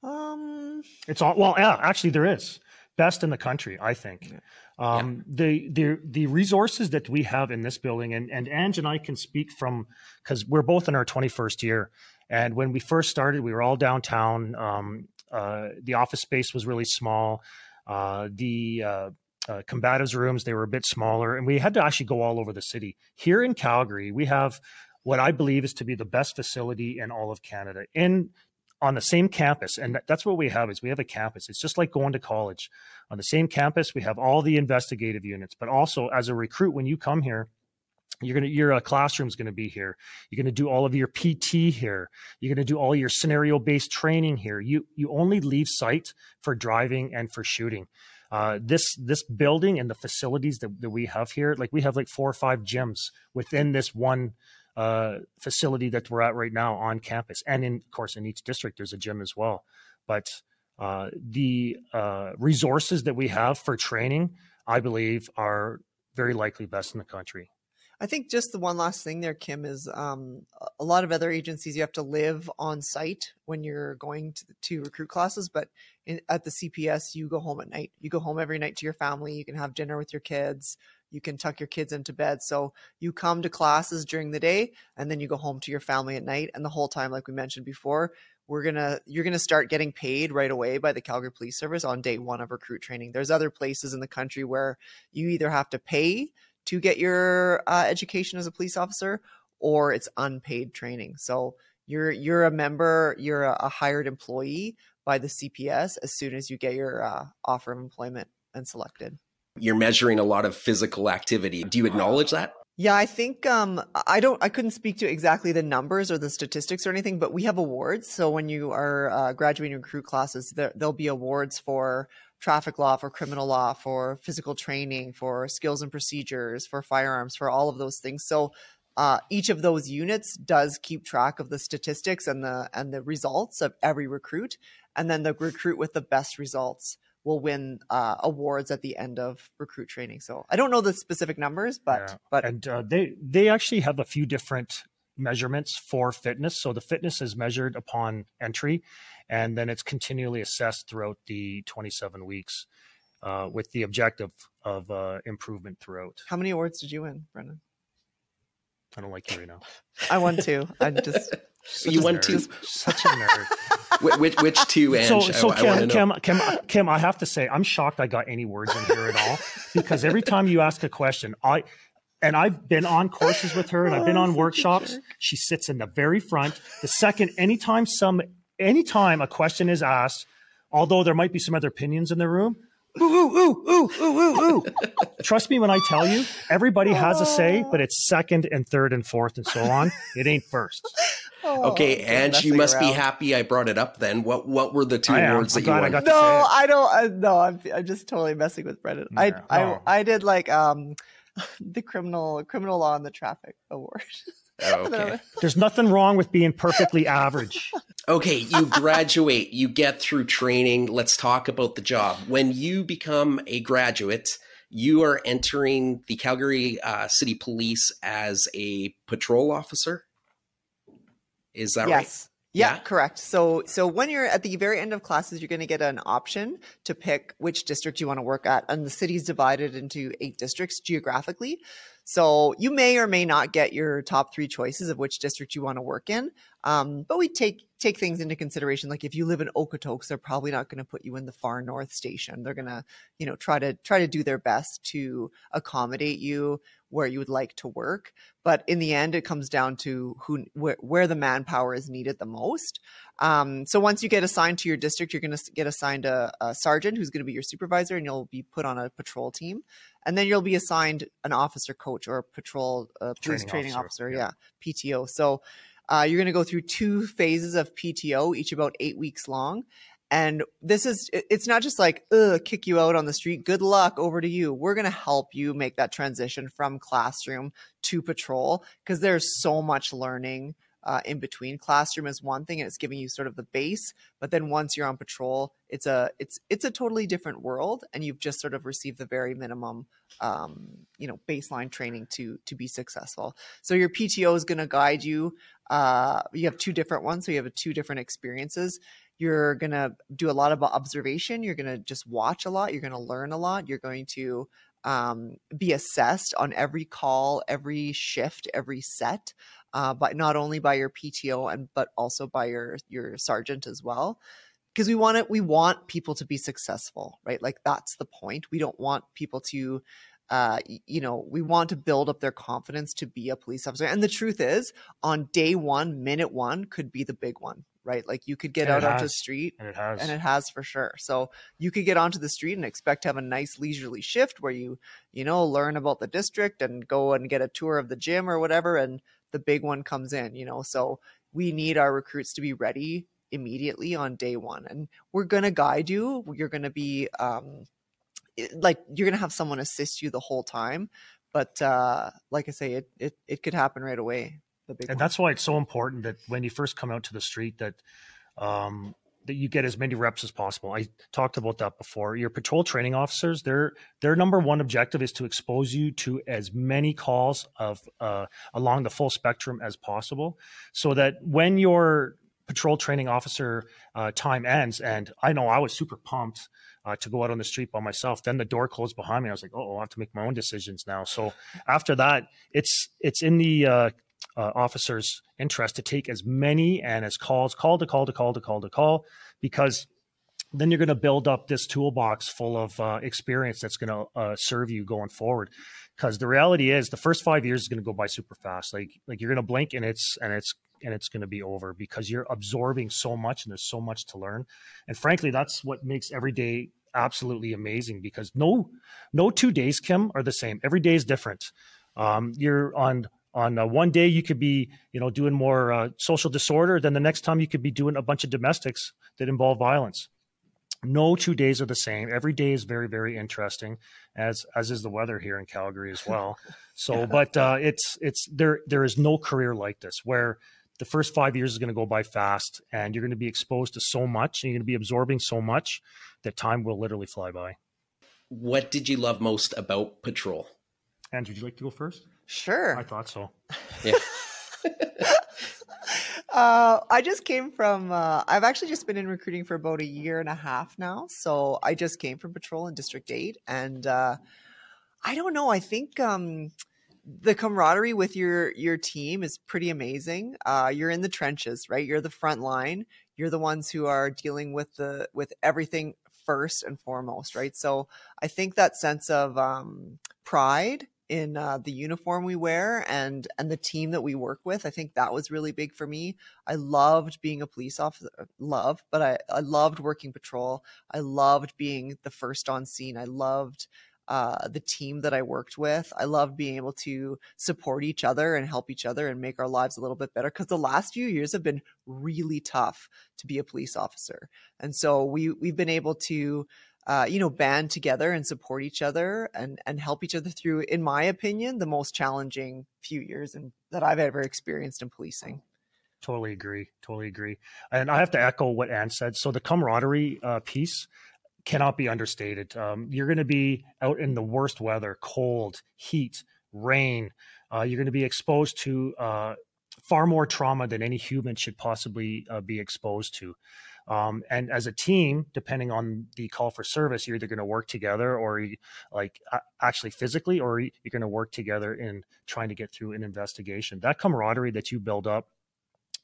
B: Um,
D: it's all well. Yeah, actually, there is best in the country, I think. Um, yeah. The the the resources that we have in this building, and and Ange and I can speak from because we're both in our twenty first year, and when we first started, we were all downtown. Um, uh, the office space was really small. Uh, the uh, uh, combatives rooms they were a bit smaller, and we had to actually go all over the city. Here in Calgary, we have what I believe is to be the best facility in all of Canada in on the same campus and that's what we have is we have a campus. It's just like going to college. On the same campus we have all the investigative units but also as a recruit when you come here you're going to your uh, classroom's going to be here. You're going to do all of your pt here. You're going to do all your scenario based training here. You you only leave site for driving and for shooting. Uh, this this building and the facilities that, that we have here like we have like four or five gyms within this one uh, facility that we're at right now on campus. And in, of course, in each district, there's a gym as well. But uh, the uh, resources that we have for training, I believe, are very likely best in the country.
B: I think just the one last thing there, Kim, is um, a lot of other agencies you have to live on site when you're going to, to recruit classes, but in, at the CPS you go home at night. You go home every night to your family. You can have dinner with your kids you can tuck your kids into bed. So you come to classes during the day and then you go home to your family at night. And the whole time, like we mentioned before, we're gonna you're gonna start getting paid right away by the Calgary Police Service on day one of recruit training. There's other places in the country where you either have to pay to get your uh, education as a police officer or it's unpaid training. So you're you're a member, you're a, a hired employee by the CPS as soon as you get your uh, offer of employment and selected
C: you're measuring a lot of physical activity. Do you acknowledge that?
B: Yeah, I think um, I don't. I couldn't speak to exactly the numbers or the statistics or anything, but we have awards. So when you are uh, graduating recruit classes, there, there'll be awards for traffic law, for criminal law, for physical training, for skills and procedures, for firearms, for all of those things. So uh, each of those units does keep track of the statistics and the and the results of every recruit, and then the recruit with the best results will win uh, awards at the end of recruit training. So I don't know the specific numbers, but yeah. but
D: and uh, they they actually have a few different measurements for fitness. So the fitness is measured upon entry, and then it's continually assessed throughout the 27 weeks, uh, with the objective of uh, improvement throughout.
B: How many awards did you win, Brennan?
D: I don't like you right now.
B: I won two. I just
C: you won two.
D: Such a nerd.
C: which, which two? Ange?
D: So, so I, Kim, Kim, Kim, Kim, I have to say, I'm shocked I got any words in here at all because every time you ask a question, I and I've been on courses with her and I've been oh, on workshops. She sits in the very front. The second, anytime some, anytime a question is asked, although there might be some other opinions in the room, ooh, ooh, ooh, ooh, ooh, ooh, ooh. Trust me when I tell you, everybody has a say, but it's second and third and fourth and so on. It ain't first.
C: Oh, okay, and you must around. be happy I brought it up. Then what? What were the two awards that you won?
B: I no, I don't. I, no, I'm, I'm just totally messing with Brennan. Yeah, I, no. I, I did like um, the criminal criminal law and the traffic award.
C: Oh, okay.
D: There's nothing wrong with being perfectly average.
C: Okay, you graduate, you get through training. Let's talk about the job. When you become a graduate, you are entering the Calgary uh, City Police as a patrol officer. Is that
B: yes.
C: right?
B: Yeah, yeah, correct. So so when you're at the very end of classes, you're going to get an option to pick which district you want to work at, and the city's divided into eight districts geographically. So you may or may not get your top three choices of which district you want to work in. Um, but we take take things into consideration. Like if you live in Okotoks, they're probably not going to put you in the far north station. They're going to, you know, try to try to do their best to accommodate you where you would like to work. But in the end, it comes down to who where, where the manpower is needed the most. Um, so once you get assigned to your district, you're going to get assigned a, a sergeant who's going to be your supervisor, and you'll be put on a patrol team and then you'll be assigned an officer coach or a patrol uh, police training, training officer, officer yeah. yeah. PTO. So uh, you're going to go through two phases of PTO, each about eight weeks long. And this is, it's not just like, ugh, kick you out on the street. Good luck, over to you. We're going to help you make that transition from classroom to patrol because there's so much learning uh, in between. Classroom is one thing, and it's giving you sort of the base. But then once you're on patrol, it's a it's it's a totally different world, and you've just sort of received the very minimum, um, you know, baseline training to to be successful. So your PTO is going to guide you. Uh, you have two different ones, so you have two different experiences. You're going to do a lot of observation. You're going to just watch a lot. You're going to learn a lot. You're going to um, be assessed on every call, every shift, every set uh, but not only by your PTO and but also by your your sergeant as well. Because we want it we want people to be successful right? Like that's the point. We don't want people to uh, you know, we want to build up their confidence to be a police officer. And the truth is, on day one, minute one could be the big one, right? Like you could get and out onto the street,
D: and it has,
B: and it has for sure. So you could get onto the street and expect to have a nice leisurely shift where you, you know, learn about the district and go and get a tour of the gym or whatever, and the big one comes in, you know. So we need our recruits to be ready immediately on day one. And we're going to guide you. You're going to be, um, like, you're going to have someone assist you the whole time. But uh, like I say, it, it, it could happen right away.
D: And one. that's why it's so important that when you first come out to the street, that um, that you get as many reps as possible. I talked about that before. Your patrol training officers, their their number one objective is to expose you to as many calls of uh, along the full spectrum as possible, so that when your patrol training officer uh, time ends, and I know I was super pumped. Uh, to go out on the street by myself. Then the door closed behind me. I was like, "Oh, I have to make my own decisions now." So after that, it's it's in the uh, officers' interest to take as many and as calls, call to call to call to call to call, because then you're going to build up this toolbox full of uh, experience that's going to uh, serve you going forward. Because the reality is, the first five years is going to go by super fast. Like like you're going to blink and it's and it's and it's going to be over because you're absorbing so much and there's so much to learn. And frankly, that's what makes every day absolutely amazing because no no two days kim are the same every day is different Um, you're on on uh, one day you could be you know doing more uh, social disorder then the next time you could be doing a bunch of domestics that involve violence. No two days are the same. Every day is very very interesting as as is the weather here in calgary as well. So but uh, it's it's there there is no career like this where the first five years is going to go by fast and you're going to be exposed to so much and you're going to be absorbing so much that time will literally fly by.
C: What did you love most about patrol?
D: Andrew would you like to go first
B: Sure.
D: I thought so.
C: Yeah.
B: uh, I just came from, uh, I've actually just been in recruiting for about a year and a half now. So I just came from patrol in District 8. And uh, I don't know, I think. Um, the camaraderie with your your team is pretty amazing. Uh, you're in the trenches, right? You're the front line. You're the ones who are dealing with the with everything first and foremost, right? So I think that sense of um, pride in uh, the uniform we wear and and the team that we work with. I think that was really big for me. I loved being a police officer, uh, love, but I, I loved working patrol. I loved being the first on scene. I loved uh, the team that I worked with. I loved being able to support each other and help each other and make our lives a little bit better because the last few years have been really tough to be a police officer. And so we we've been able to uh, you know, band together and support each other and and help each other through, in my opinion, the most challenging few years that I've ever experienced in policing.
D: Totally agree. Totally agree. And I have to echo what Ange said. So the camaraderie uh, piece cannot be understated. Um, you're going to be out in the worst weather, cold, heat, rain. Uh, you're going to be exposed to uh, far more trauma than any human should possibly uh, be exposed to. Um, and as a team, depending on the call for service, you're either going to work together or you, like actually physically, or you're going to work together in trying to get through an investigation. That camaraderie that you build up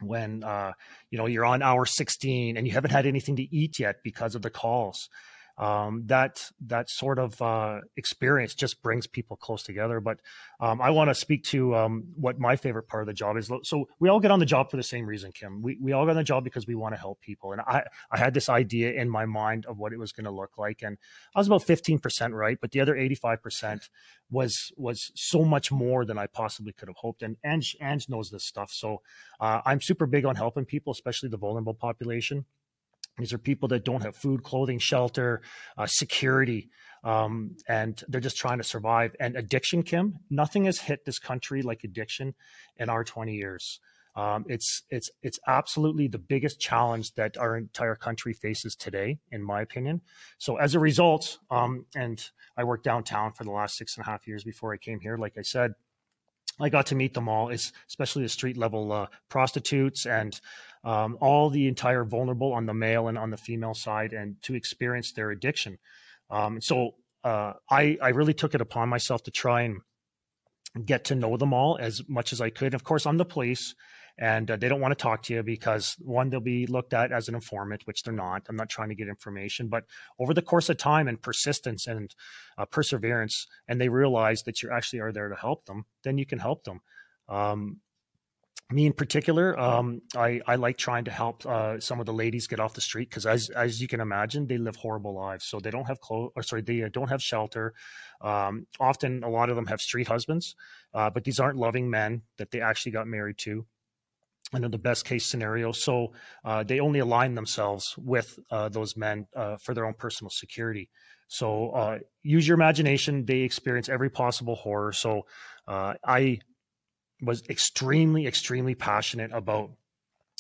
D: when uh, you know you're on hour 16 and you haven't had anything to eat yet because of the calls um, that that sort of uh, experience just brings people close together. But um, I want to speak to um, what my favorite part of the job is. So we all get on the job for the same reason, Kim. We we all get on the job because we want to help people. And I I had this idea in my mind of what it was going to look like, and I was about fifteen percent right, but the other eighty five percent was was so much more than I possibly could have hoped. And Ange Ange knows this stuff, so uh, I'm super big on helping people, especially the vulnerable population. These are people that don't have food, clothing, shelter, uh, security, um, and they're just trying to survive. And addiction, Kim, nothing has hit this country like addiction in our 20 years. Um, it's it's it's absolutely the biggest challenge that our entire country faces today, in my opinion. So as a result, um, and I worked downtown for the last six and a half years before I came here. Like I said, I got to meet them all, especially the street level uh, prostitutes and um, all the entire vulnerable on the male and on the female side, and to experience their addiction. Um, so uh, I I really took it upon myself to try and get to know them all as much as I could. Of course, I'm the police, and uh, they don't want to talk to you because one, they'll be looked at as an informant, which they're not. I'm not trying to get information, but over the course of time and persistence and uh, perseverance, and they realize that you actually are there to help them, then you can help them. Um, me in particular, um, I, I like trying to help uh, some of the ladies get off the street because, as as you can imagine, they live horrible lives. So they don't have clothes, or sorry, they uh, don't have shelter. Um, often, a lot of them have street husbands, uh, but these aren't loving men that they actually got married to. Under the best case scenario, so uh, they only align themselves with uh, those men uh, for their own personal security. So use your imagination. They experience every possible horror. So I was extremely, extremely passionate about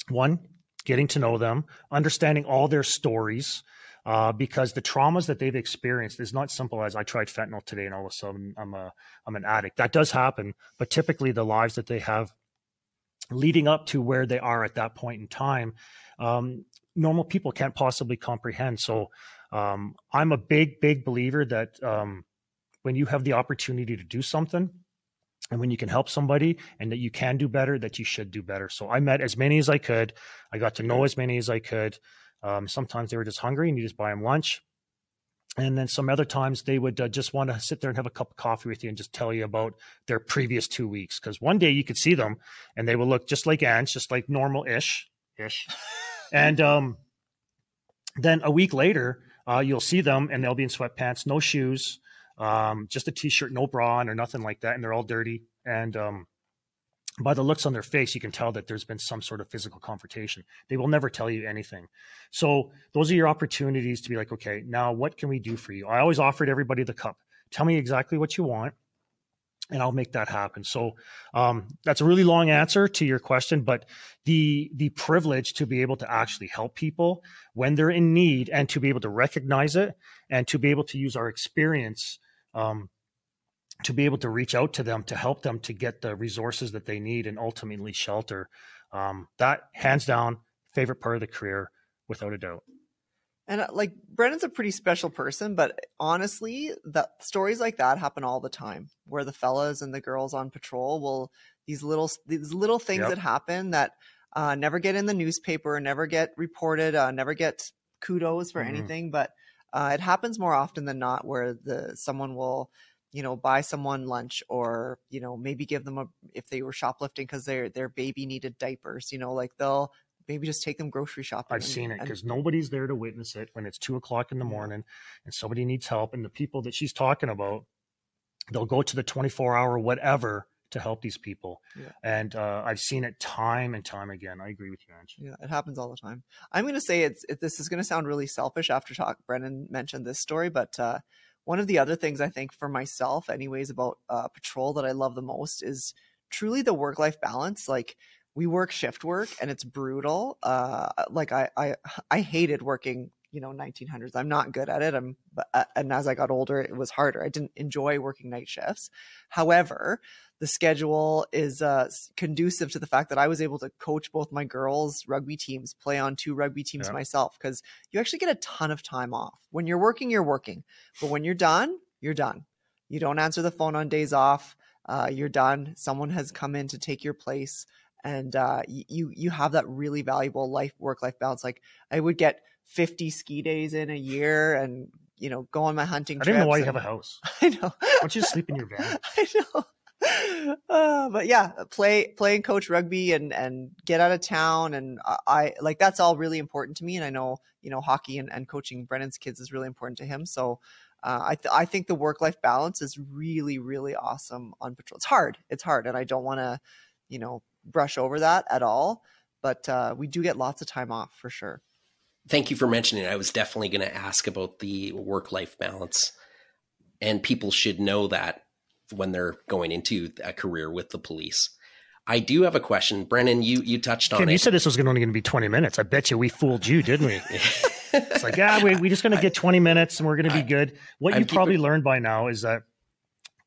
D: one, getting to know them, understanding all their stories, uh, because the traumas that they've experienced is not simple as I tried fentanyl today and all of a sudden I'm a I'm an addict. That does happen, but typically the lives that they have leading up to where they are at that point in time, um, normal people can't possibly comprehend. So um, I'm a big, big believer that um, when you have the opportunity to do something, and when you can help somebody and that you can do better that you should do better. So i met as many as i could. I got to know as many as i could. Um, sometimes they were just hungry and you just buy them lunch. And then some other times they would uh, just want to sit there and have a cup of coffee with you and just tell you about their previous two weeks. Because one day you could see them and they would look just like ants just like normal ish ish. And um, then a week later uh, you'll see them and they'll be in sweatpants no shoes um, just a t-shirt, no bra on or nothing like that, and they're all dirty. And um, by the looks on their face, you can tell that there's been some sort of physical confrontation. They will never tell you anything. So those are your opportunities to be like, okay, now what can we do for you? I always offered everybody the cup. Tell me exactly what you want and I'll make that happen. So um, that's a really long answer to your question, but the the privilege to be able to actually help people when they're in need and to be able to recognize it and to be able to use our experience um, to be able to reach out to them to help them to get the resources that they need and ultimately shelter. Um, that hands down favorite part of the career without a doubt.
B: And uh, like Brennan's a pretty special person, but honestly, that stories like that happen all the time where the fellas and the girls on patrol will these little these little things yep. that happen that uh, never get in the newspaper, never get reported, uh, never get kudos for mm-hmm. anything, but uh, it happens more often than not where the someone will you know buy someone lunch or you know maybe give them a if they were shoplifting because their their baby needed diapers you know like they'll maybe just take them grocery shopping.
D: I've and, seen it because nobody's there to witness it when it's two o'clock in the morning and somebody needs help. And the people that she's talking about, they'll go to the 24 hour whatever to help these people. Yeah. And uh, I've seen it time and time again. I agree with you, Ange.
B: Yeah, it happens all the time. I'm going to say it's it, this is going to sound really selfish after talk. Brennan mentioned this story, but uh, one of the other things I think for myself, anyways, about uh, patrol that I love the most is truly the work life balance. Like we work shift work and it's brutal. Uh, like I, I, I hated working, you know, 1900s. I'm not good at it. I'm, uh, and as I got older, it was harder. I didn't enjoy working night shifts. However, the schedule is uh, conducive to the fact that I was able to coach both my girls' rugby teams, play on two rugby teams yeah. myself, because you actually get a ton of time off. When you're working, you're working, but when you're done, you're done. You don't answer the phone on days off. Uh, you're done. Someone has come in to take your place and uh, you you have that really valuable life work life balance. Like I would get 50 ski days in a year, and you know go on my hunting.
D: Trip I didn't know why
B: and,
D: you have a house.
B: I know.
D: Why don't you sleep in your van?
B: I know. Uh, but yeah, play play and coach rugby and and get out of town and I like that's all really important to me. And I know you know hockey and, and coaching Brennan's kids is really important to him. So uh, I th- I think the work life balance is really really awesome on patrol. It's hard. It's hard, and I don't want to you know brush over that at all. But uh, we do get lots of time off for sure.
C: Thank you for mentioning. It. I was definitely going to ask about the work life balance, and people should know that when they're going into a career with the police. I do have a question, Brennan. You you touched on
D: Kim,
C: it.
D: You said this was only going to be twenty minutes. I bet you we fooled you, didn't we? it's like, yeah, we we're just going to get twenty minutes and we're going to be good. What you probably learned by now is that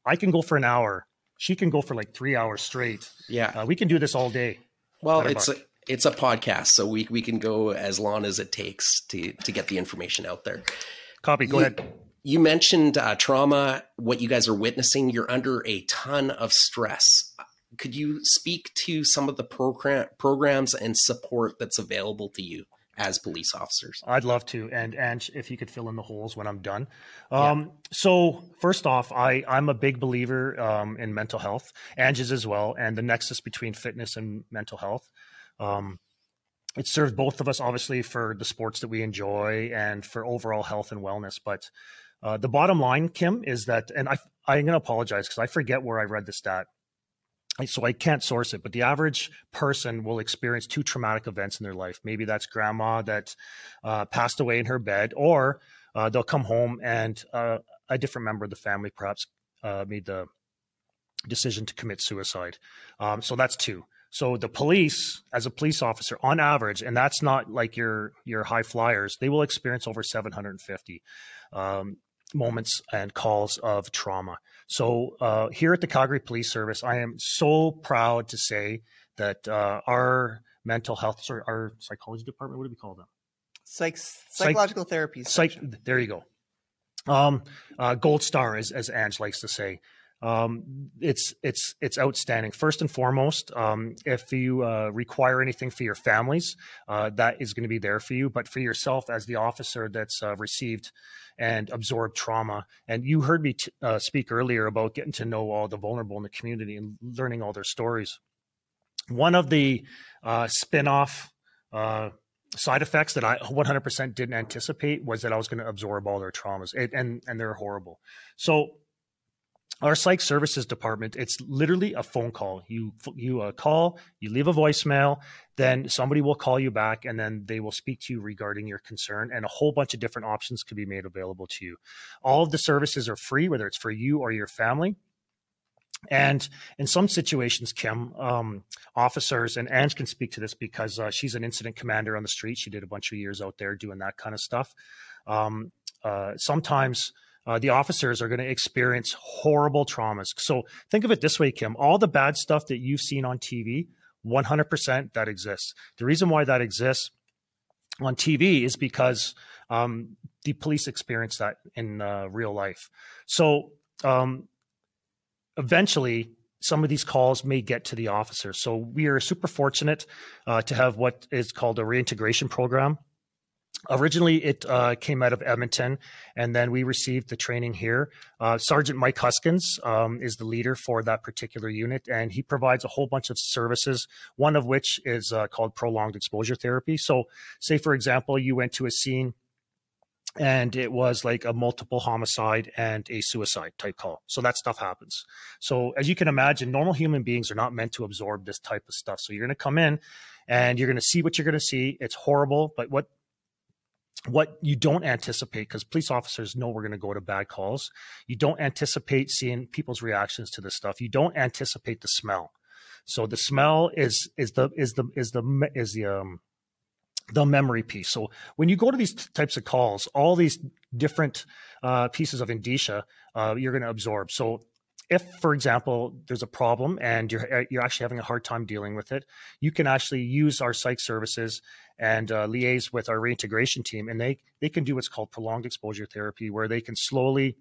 D: I can go for an hour she can go for like three hours straight.
C: Yeah,
D: uh, we can do this all day.
C: Well, it's it's a podcast, so we we can go as long as it takes to to get the information out there.
D: Copy. Go
C: you,
D: ahead.
C: You mentioned uh, trauma. What you guys are witnessing, you're under a ton of stress. Could you speak to some of the program programs and support that's available to you? as police officers?
D: I'd love to. And and if you could fill in the holes when I'm done. Um, yeah. So first off, I I'm a big believer um, in mental health, Ange's as well, and the nexus between fitness and mental health. Um, it served both of us obviously for the sports that we enjoy and for overall health and wellness. But uh, the bottom line, Kim, is that, and I I'm going to apologize because I forget where I read the stat so I can't source it, but the average person will experience two traumatic events in their life. Maybe that's grandma that uh, passed away in her bed, or uh, they'll come home and uh, a different member of the family perhaps uh, made the decision to commit suicide. Um, so that's two. So the police, as a police officer, on average, and that's not like your your high flyers, they will experience over 750 um, moments and calls of trauma. So uh, here at the Calgary Police Service, I am so proud to say that uh, our mental health, sorry, our psychology department, what do we call them?
B: Psych, psychological Psych, therapy.
D: Psych, there you go. Um, uh, gold star, as, as Ange likes to say. Um, it's it's it's outstanding. First and foremost, um, if you uh, require anything for your families, uh, that is going to be there for you. But for yourself, as the officer that's uh, received and absorbed trauma. And you heard me t- uh, speak earlier about getting to know all the vulnerable in the community and learning all their stories. One of the uh, spin off uh, side effects that I 100% didn't anticipate was that I was going to absorb all their traumas, it, and and they're horrible. So our psych services department it's literally a phone call you you uh, call you leave a voicemail then somebody will call you back and then they will speak to you regarding your concern and a whole bunch of different options can be made available to you all of the services are free whether it's for you or your family and in some situations, Kim, um, officers, and Ange can speak to this because uh, she's an incident commander on the street. She did a bunch of years out there doing that kind of stuff. Um, uh, sometimes uh, the officers are going to experience horrible traumas. So think of it this way, Kim all the bad stuff that you've seen on TV, 100% that exists. The reason why that exists on TV is because um, the police experience that in uh, real life. So um, eventually, some of these calls may get to the officer. So we are super fortunate uh, to have what is called a reintegration program Originally, it uh, came out of Edmonton, and then we received the training here. Uh, Sergeant Mike Huskins um, is the leader for that particular unit, and he provides a whole bunch of services, one of which is uh, called prolonged exposure therapy. So, say, for example, you went to a scene and it was like a multiple homicide and a suicide type call. So that stuff happens. So as you can imagine, normal human beings are not meant to absorb this type of stuff. So you're going to come in and you're going to see what you're going to see. It's horrible, but what what you don't anticipate because police officers know we're going to go to bad calls. You don't anticipate seeing people's reactions to this stuff. You don't anticipate the smell. So the smell is is the is the is the is the um the memory piece. So when you go to these types of calls all these different uh, pieces of indicia uh, you're going to absorb. So if for example there's a problem and you're you're actually having a hard time dealing with it you can actually use our psych services and uh, liaise with our reintegration team and they they can do what's called prolonged exposure therapy where they can slowly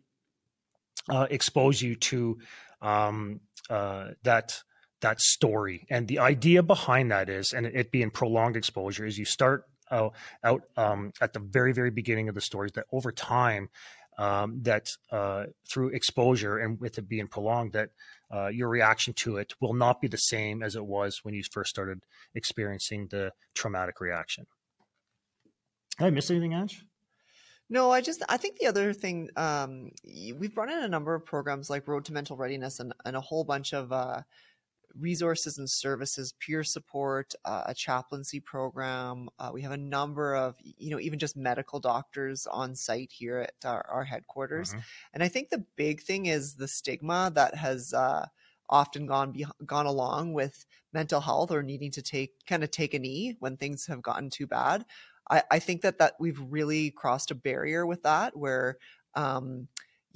D: uh, expose you to um, uh, that that story. And the idea behind that is and it being prolonged exposure is you start out, out um, at the very very beginning of the stories that over time um, that uh, through exposure and with it being prolonged, that uh, your reaction to it will not be the same as it was when you first started experiencing the traumatic reaction. Did I miss anything, Ash?
B: No, I just I think the other thing um, we've brought in a number of programs like Road to Mental Readiness and, and a whole bunch of uh, resources and services, peer support, uh, a chaplaincy program. Uh, we have a number of, you know, even just medical doctors on site here at our, our headquarters. Mm-hmm. And I think the big thing is the stigma that has uh, often gone be- gone along with mental health or needing to take kind of take a knee when things have gotten too bad. I, I think that that we've really crossed a barrier with that where. Um,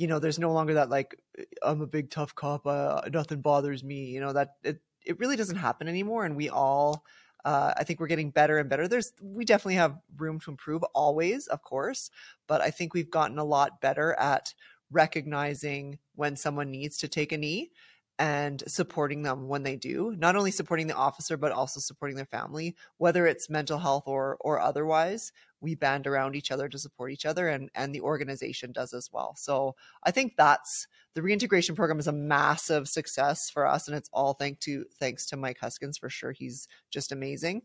B: you know, there's no longer that like I'm a big tough cop, uh, nothing bothers me. You know that it it really doesn't happen anymore, and we all. Uh, I think we're getting better and better. There's we definitely have room to improve always, of course, but I think we've gotten a lot better at recognizing when someone needs to take a knee and supporting them when they do not only supporting the officer but also supporting their family whether it's mental health or or otherwise we band around each other to support each other and and the organization does as well. So i think that's the reintegration program is a massive success for us and it's all thank to thanks to mike huskins for sure. He's just amazing.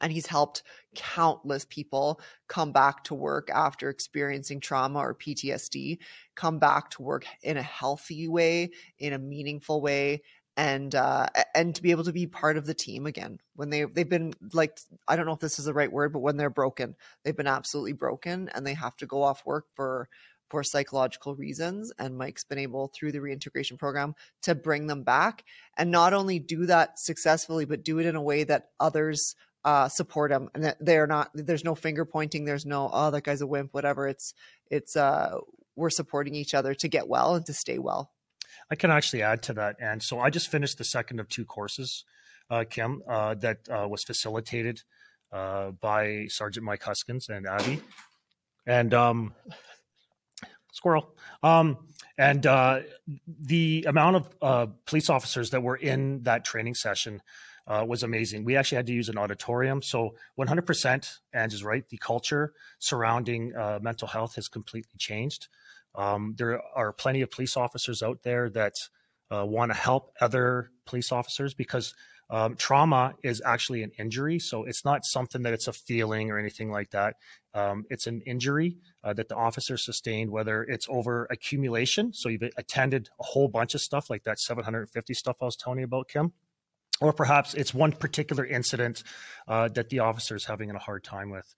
B: And he's helped countless people come back to work after experiencing trauma or PTSD, come back to work in a healthy way, in a meaningful way, and uh, and to be able to be part of the team again when they they've been like I don't know if this is the right word, but when they're broken, they've been absolutely broken, and they have to go off work for for psychological reasons. And Mike's been able through the reintegration program to bring them back and not only do that successfully, but do it in a way that others uh, support them and that they're not there's no finger pointing there's no oh that guy's a wimp whatever it's it's uh we're supporting each other to get well and to stay well
D: i can actually add to that and so i just finished the second of two courses uh, kim uh, that uh, was facilitated uh, by sergeant mike huskins and abby and um squirrel um and uh, the amount of uh, police officers that were in that training session was amazing. We actually had to use an auditorium. So 100%, Ange is right. The culture surrounding mental health has completely changed. Um, there are plenty of police officers out there that uh, want to help other police officers because um, trauma is actually an injury. So it's not something that it's a feeling or anything like that. Um, it's an injury uh, that the officer sustained, whether it's over accumulation. So you've attended a whole bunch of stuff like that 750 stuff I was telling you about, Kim. Or perhaps it's one particular incident uh, that the officer is having a hard time with.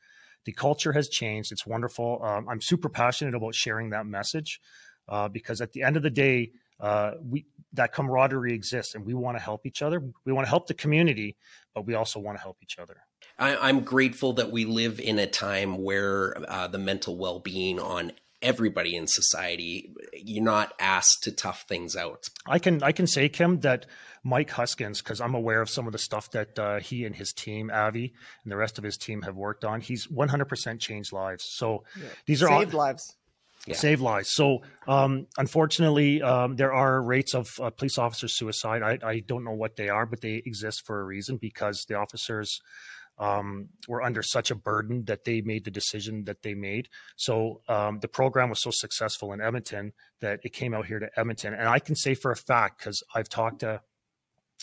D: The culture has changed. It's wonderful. Um, I'm super passionate about sharing that message uh, because at the end of the day, uh, we that camaraderie exists, and we want to help each other. We want to help the community, but we also want to help each other.
C: I, am grateful that we live in a time where uh, the mental well being on everybody in society you're not asked to tough things out
D: i can i can say kim that mike huskins because i'm aware of some of the stuff that uh, he and his team avi and the rest of his team have worked on he's 100% changed lives so yeah. these are
B: saved all, lives
D: yeah. save lives. So, um, unfortunately, um, there are rates of uh, police officer suicide. I, I, don't know what they are, but they exist for a reason because the officers um, were under such a burden that they made the decision that they made. So, um, the program was so successful in Edmonton that it came out here to Edmonton. And I can say for a fact, because I've talked to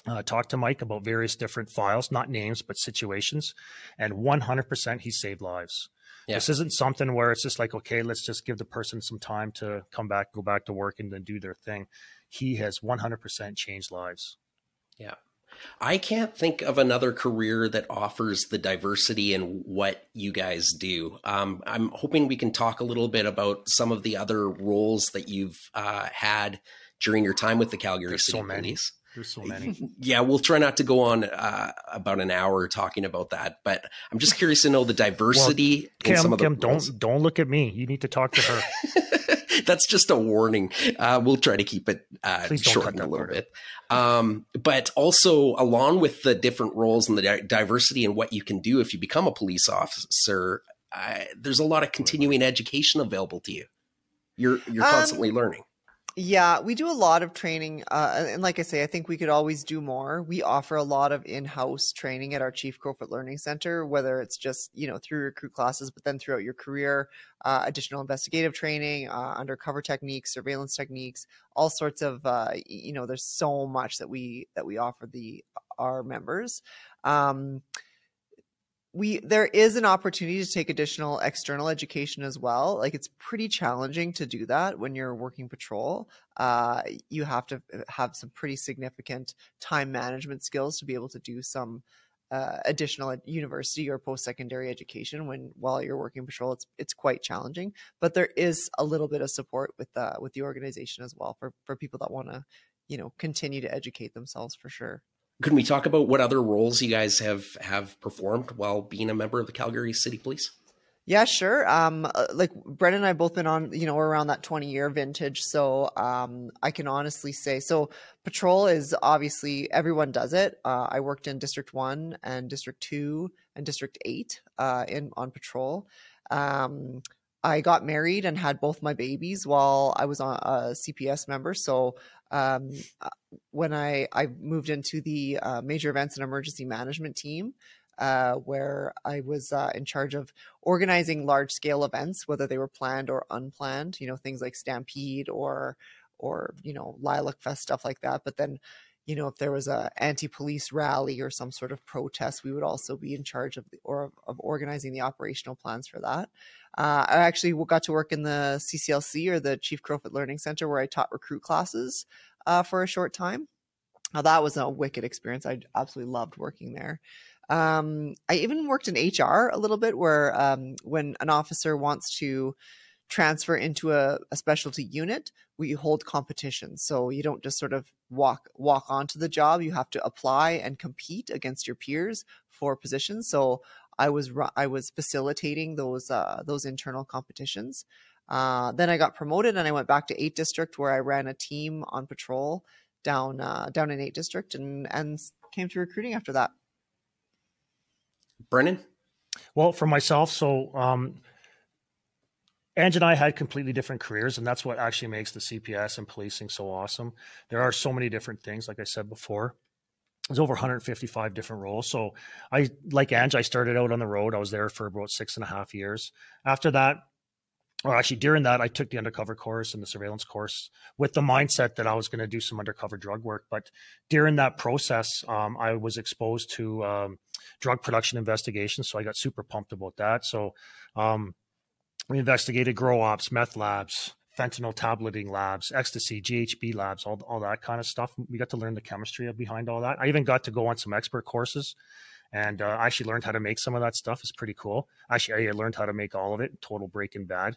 D: uh, talked to Mike about various different files, not names, but situations, and 100% he saved lives. Yeah. This isn't something where it's just like, okay, let's just give the person some time to come back, go back to work, and then do their thing. He has 100% changed lives.
C: Yeah. I can't think of another career that offers the diversity in what you guys do. Um, I'm hoping we can talk a little bit about some of the other roles that you've uh, had during your time with the Calgary There's City so Police.
D: There's so many.
C: Yeah, we'll try not to go on uh, about an hour talking about that, but I'm just curious to know the diversity well,
D: Kim,
C: in some of the
D: Kim, don't don't look at me. You need to talk to her.
C: That's just a warning. Uh, we'll try to keep it uh, shortened a little bit. Um, but also, along with the different roles and the di- diversity and what you can do if you become a police officer, uh, there's a lot of continuing education available to you. You're you're um, constantly um, learning.
B: Yeah, we do a lot of training. Uh, and like I say, I think we could always do more. We offer a lot of in house training at our Chief Crowfoot Learning Center, whether it's just, you know, through recruit classes, but then throughout your career, uh, additional investigative training, uh, undercover techniques, surveillance techniques, all sorts of, uh, you know, there's so much that we, that we offer the, our members. Um, we there is an opportunity to take additional external education as well. Like it's pretty challenging to do that when you're working patrol. Uh, you have to uh, have some pretty significant time management skills to be able to do some uh, additional university or post-secondary education when while you're working patrol. It's it's quite challenging but there is a little bit of support with the with the organization as well for for people that want to you know continue to educate themselves for sure
C: can we talk about what other roles you guys have have performed while being a member of the Calgary City Police?
B: Yeah, sure. Um, uh, like Brennan and I both been on, you know, around that 20 year vintage. So, um, I can honestly say, so patrol is obviously everyone does it. Uh, I worked in district one and district two and district eight, uh, in on patrol. Um, I got married and had both my babies while I was on a CPS member. So um, uh, when I, I moved into the uh, major events and emergency management team, uh, where I was uh, in charge of organizing large scale events, whether they were planned or unplanned, you know, things like Stampede or, or, you know, Lilac Fest, stuff like that. But then, you know, if there was a anti-police rally or some sort of protest, we would also be in charge of the, or of organizing the operational plans for that. Uh, I actually got to work in the CCLC or the Chief Crowfoot Learning Center where I taught recruit classes uh, for a short time. Now that was a wicked experience. I absolutely loved working there. Um, I even worked in HR a little bit, where um, when an officer wants to transfer into a, a, specialty unit, we hold competitions. So you don't just sort of walk walk onto the job. You have to apply and compete against your peers for positions. So I was I was facilitating those uh, those internal competitions. Uh, then I got promoted and I went back to eight district where I ran a team on patrol down uh, down in eight district and and came to recruiting after that.
C: Brennan,
D: well, for myself, so um, Ange and I had completely different careers, and that's what actually makes the CPS and policing so awesome. There are so many different things, like I said before there's over 155 different roles. So I, like Ange, I started out on the road. I was there for about six and a half years. After that, or actually during that, I took the undercover course and the surveillance course with the mindset that I was going to do some undercover drug work. But during that process, um, I was exposed to um, drug production investigations, so I got super pumped about that. So um, we investigated grow ops, meth labs, fentanyl tableting labs, ecstasy, GHB labs, all all that kind of stuff. We got to learn the chemistry behind all that. I even got to go on some expert courses and uh, I actually learned how to make some of that stuff. It's pretty cool. Actually, I learned how to make all of it. Total Breaking Bad.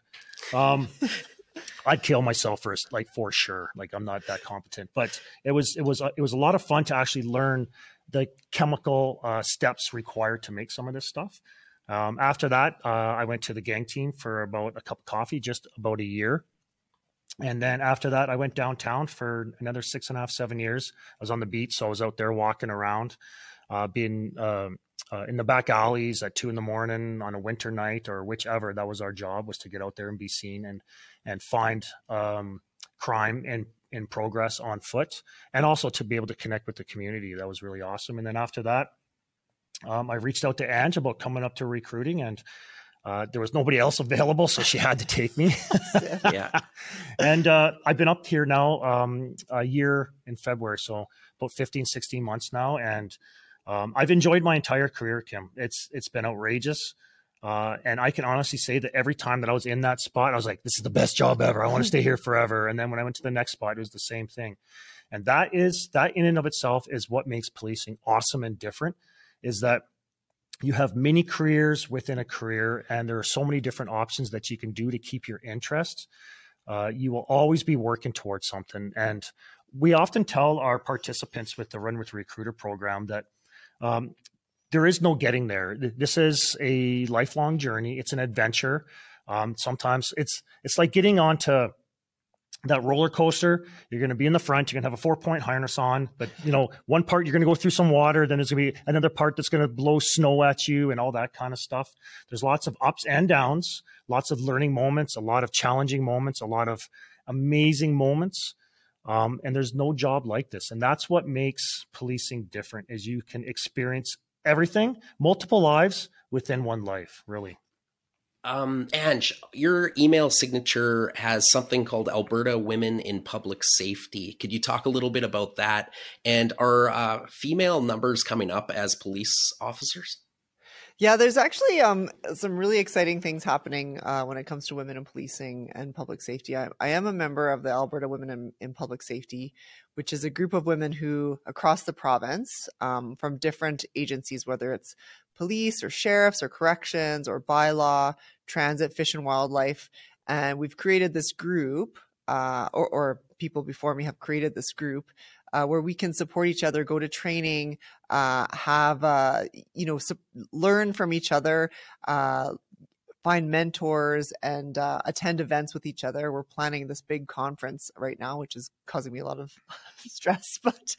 D: Um, I'd kill myself first, like for sure. Like I'm not that competent, but it was it was it was a lot of fun to actually learn the chemical uh, steps required to make some of this stuff. Um, after that, uh, I went to the gang team for about a cup of coffee, just about a year. And then after that, I went downtown for another six and a half, seven years. I was on the beat, so I was out there walking around uh, being uh, uh, in the back alleys at two in the morning on a winter night or whichever. That was our job was to get out there and be seen and and find um, crime in in progress on foot, and also to be able to connect with the community. That was really awesome. And then after that, um, I reached out to Ange about coming up to recruiting and. Uh, there was nobody else available, so she had to take me.
C: yeah.
D: And uh, I've been up here now um, a year in February, so about 15, 16 months now. And um, I've enjoyed my entire career, Kim. It's it's been outrageous. Uh, and I can honestly say that every time that I was in that spot, I was like, this is the best job ever. I want to stay here forever. And then when I went to the next spot, it was the same thing. And that is that in and of itself is what makes policing awesome and different is that you have many careers within a career and there are so many different options that you can do to keep your interest. Uh, you will always be working towards something. And we often tell our participants with the Run with Recruiter program that um, there is no getting there. This is a lifelong journey. It's an adventure. Um, sometimes it's it's like getting onto that roller coaster. You're going to be in the front. You're going to have a four point harness on, but you know one part you're going to go through some water. Then there's going to be another part that's going to blow snow at you and all that kind of stuff. There's lots of ups and downs, lots of learning moments, a lot of challenging moments, a lot of amazing moments. Um, and there's no job like this. And that's what makes policing different is you can experience everything, multiple lives within one life, really.
C: Um, Ange, your email signature has something called Alberta Women in Public Safety. Could you talk a little bit about that? And are uh, female numbers coming up as police officers?
B: Yeah, there's actually um, some really exciting things happening uh, when it comes to women in policing and public safety. I, I am a member of the Alberta Women in, in, Public Safety, which is a group of women who, across the province, um, from different agencies, whether it's police or sheriffs or corrections or bylaw, transit, fish and wildlife, and we've created this group, uh, or, or people before me have created this group uh, where we can support each other, go to training, uh, have uh, you know su- learn from each other, uh, find mentors and uh, attend events with each other. We're planning this big conference right now, which is causing me a lot of stress, but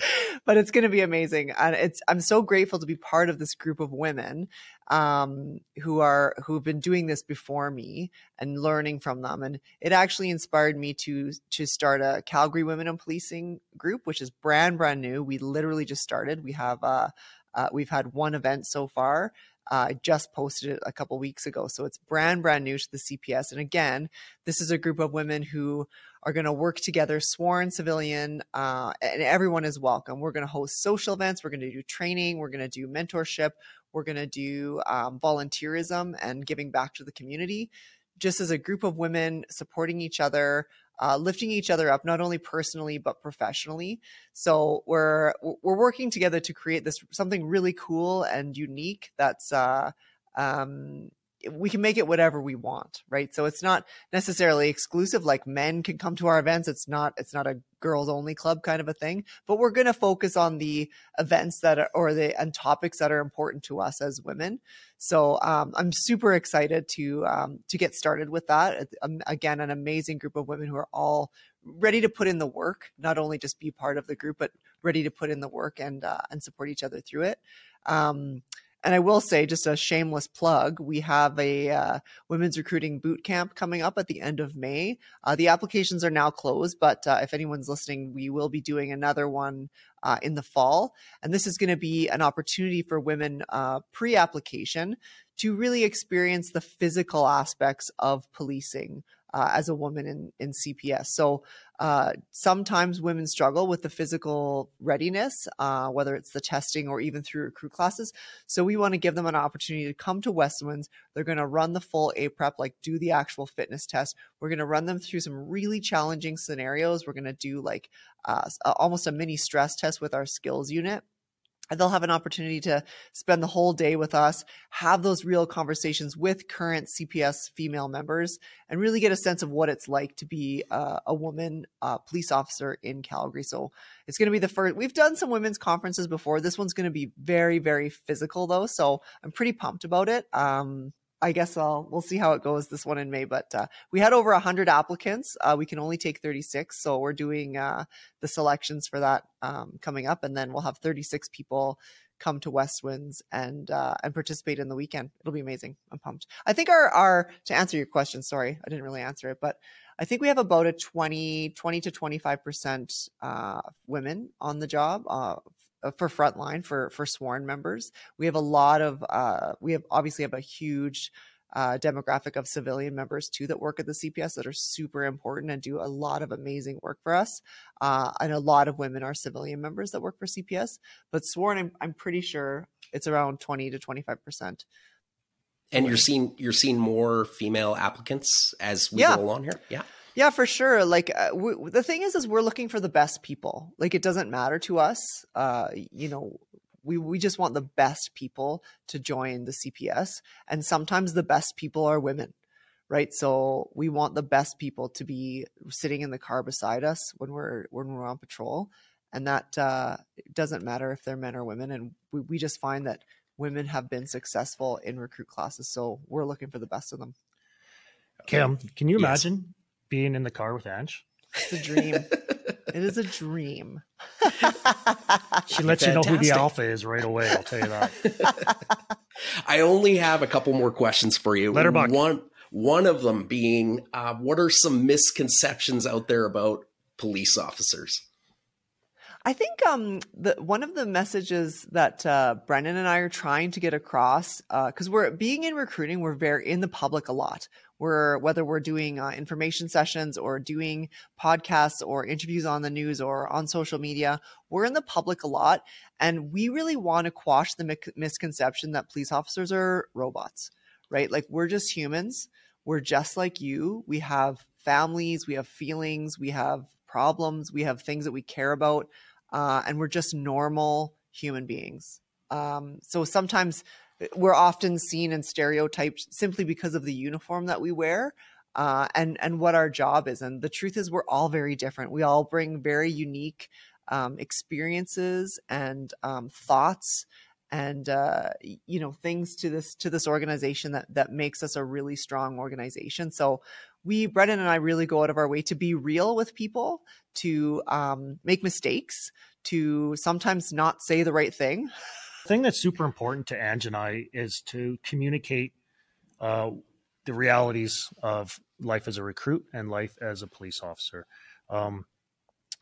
B: but it's going to be amazing. And it's I'm so grateful to be part of this group of women um, who are who've been doing this before me and learning from them. And it actually inspired me to to start a Calgary Women in Policing group, which is brand brand new. We literally just started. We have uh, uh, we've had one event so far I just posted it a couple weeks ago. So it's brand, brand new to the CPS. And again, this is a group of women who are going to work together, sworn civilian, uh, and everyone is welcome. We're going to host social events. We're going to do training. We're going to do mentorship. We're going to do um, volunteerism and giving back to the community. Just as a group of women supporting each other, uh, lifting each other up, not only personally but professionally. So we're we're working together to create this something really cool and unique. That's uh, um, we can make it whatever we want right? So it's not necessarily exclusive like men can come to our events. It's not it's not a girls only club kind of a thing but we're going to focus on the events that are or the and topics that are important to us as women. So um, i'm super excited to um, to get started with that. Um, again an amazing group of women who are all ready to put in the work not only just be part of the group but ready to put in the work and uh, and support each other through it. Um, and I will say, just a shameless plug, we have a uh, women's recruiting boot camp coming up at the end of May. Uh, the applications are now closed, but uh, if anyone's listening, we will be doing another one uh, in the fall. And this is going to be an opportunity for women uh, pre application to really experience the physical aspects of policing. Uh, as a woman in, in CPS. So uh, sometimes women struggle with the physical readiness, uh, whether it's the testing or even through recruit classes. So we want to give them an opportunity to come to Westwinds. They're going to run the full A-PREP, like do the actual fitness test. We're going to run them through some really challenging scenarios. We're going to do like uh, almost a mini stress test with our skills unit they'll have an opportunity to spend the whole day with us, have those real conversations with current CPS female members, and really get a sense of what it's like to be uh, a woman uh, police officer in Calgary. So it's going to be the first. We've done some women's conferences before. This one's going to be very, very physical, though. So I'm pretty pumped about it. Um, I guess I'll we'll see how it goes this one in May. But uh, we had over hundred applicants. Uh, we can only take thirty six, so we're doing uh, the selections for that um, coming up, and then we'll have thirty six people come to Westwinds and uh, and participate in the weekend. It'll be amazing. I'm pumped. I think our our to answer your question. Sorry, I didn't really answer it, but I think we have about a 20, 20 to 25 percent uh, women on the job uh, for frontline for for sworn members. We have a lot of uh, we have obviously have a huge uh, demographic of civilian members too that work at the CPS that are super important and do a lot of amazing work for us. Uh, and a lot of women are civilian members that work for CPS, but sworn, I'm, I'm pretty sure it's around 20 to 25 percent.
C: And you're seeing you're seeing more female applicants as we yeah. go along here. Yeah.
B: Yeah, for sure. Like uh, we, the thing is, is we're looking for the best people. Like it doesn't matter to us. Uh, you know, we we just want the best people to join the CPS, and sometimes the best people are women, right? So we want the best people to be sitting in the car beside us when we're when we're on patrol, and that uh, doesn't matter if they're men or women. And we we just find that women have been successful in recruit classes, so we're looking for the best of them.
D: Kim, can you yes. imagine being in the car with Ange?
B: It's a dream. it is a dream.
D: she lets Fantastic. you know who the alpha is right away. I'll tell you that.
C: I only have a couple more questions for you.
D: Letterbox.
C: One, one of them being, uh, what are some misconceptions out there about police officers?
B: I think um, the, one of the messages that uh, Brennan and I are trying to get across, because uh, we're being in recruiting, we're very in the public a lot. We're whether we're doing uh, information sessions or doing podcasts or interviews on the news or on social media, we're in the public a lot, and we really want to quash the mi- misconception that police officers are robots, right? Like we're just humans. We're just like you. We have families, we have feelings, we have problems, we have things that we care about uh, and we're just normal human beings. Um, so sometimes we're often seen and stereotyped simply because of the uniform that we wear uh, and and what our job is. And the truth is, we're all very different. We all bring very unique um, experiences and um, thoughts and uh, you know things to this to this organization that that makes us a really strong organization. So we Brennan and I really go out of our way to be real with people, to um, make mistakes, to sometimes not say the right thing.
D: Thing that's super important to Ange and I is to communicate uh, the realities of life as a recruit and life as a police officer. Um,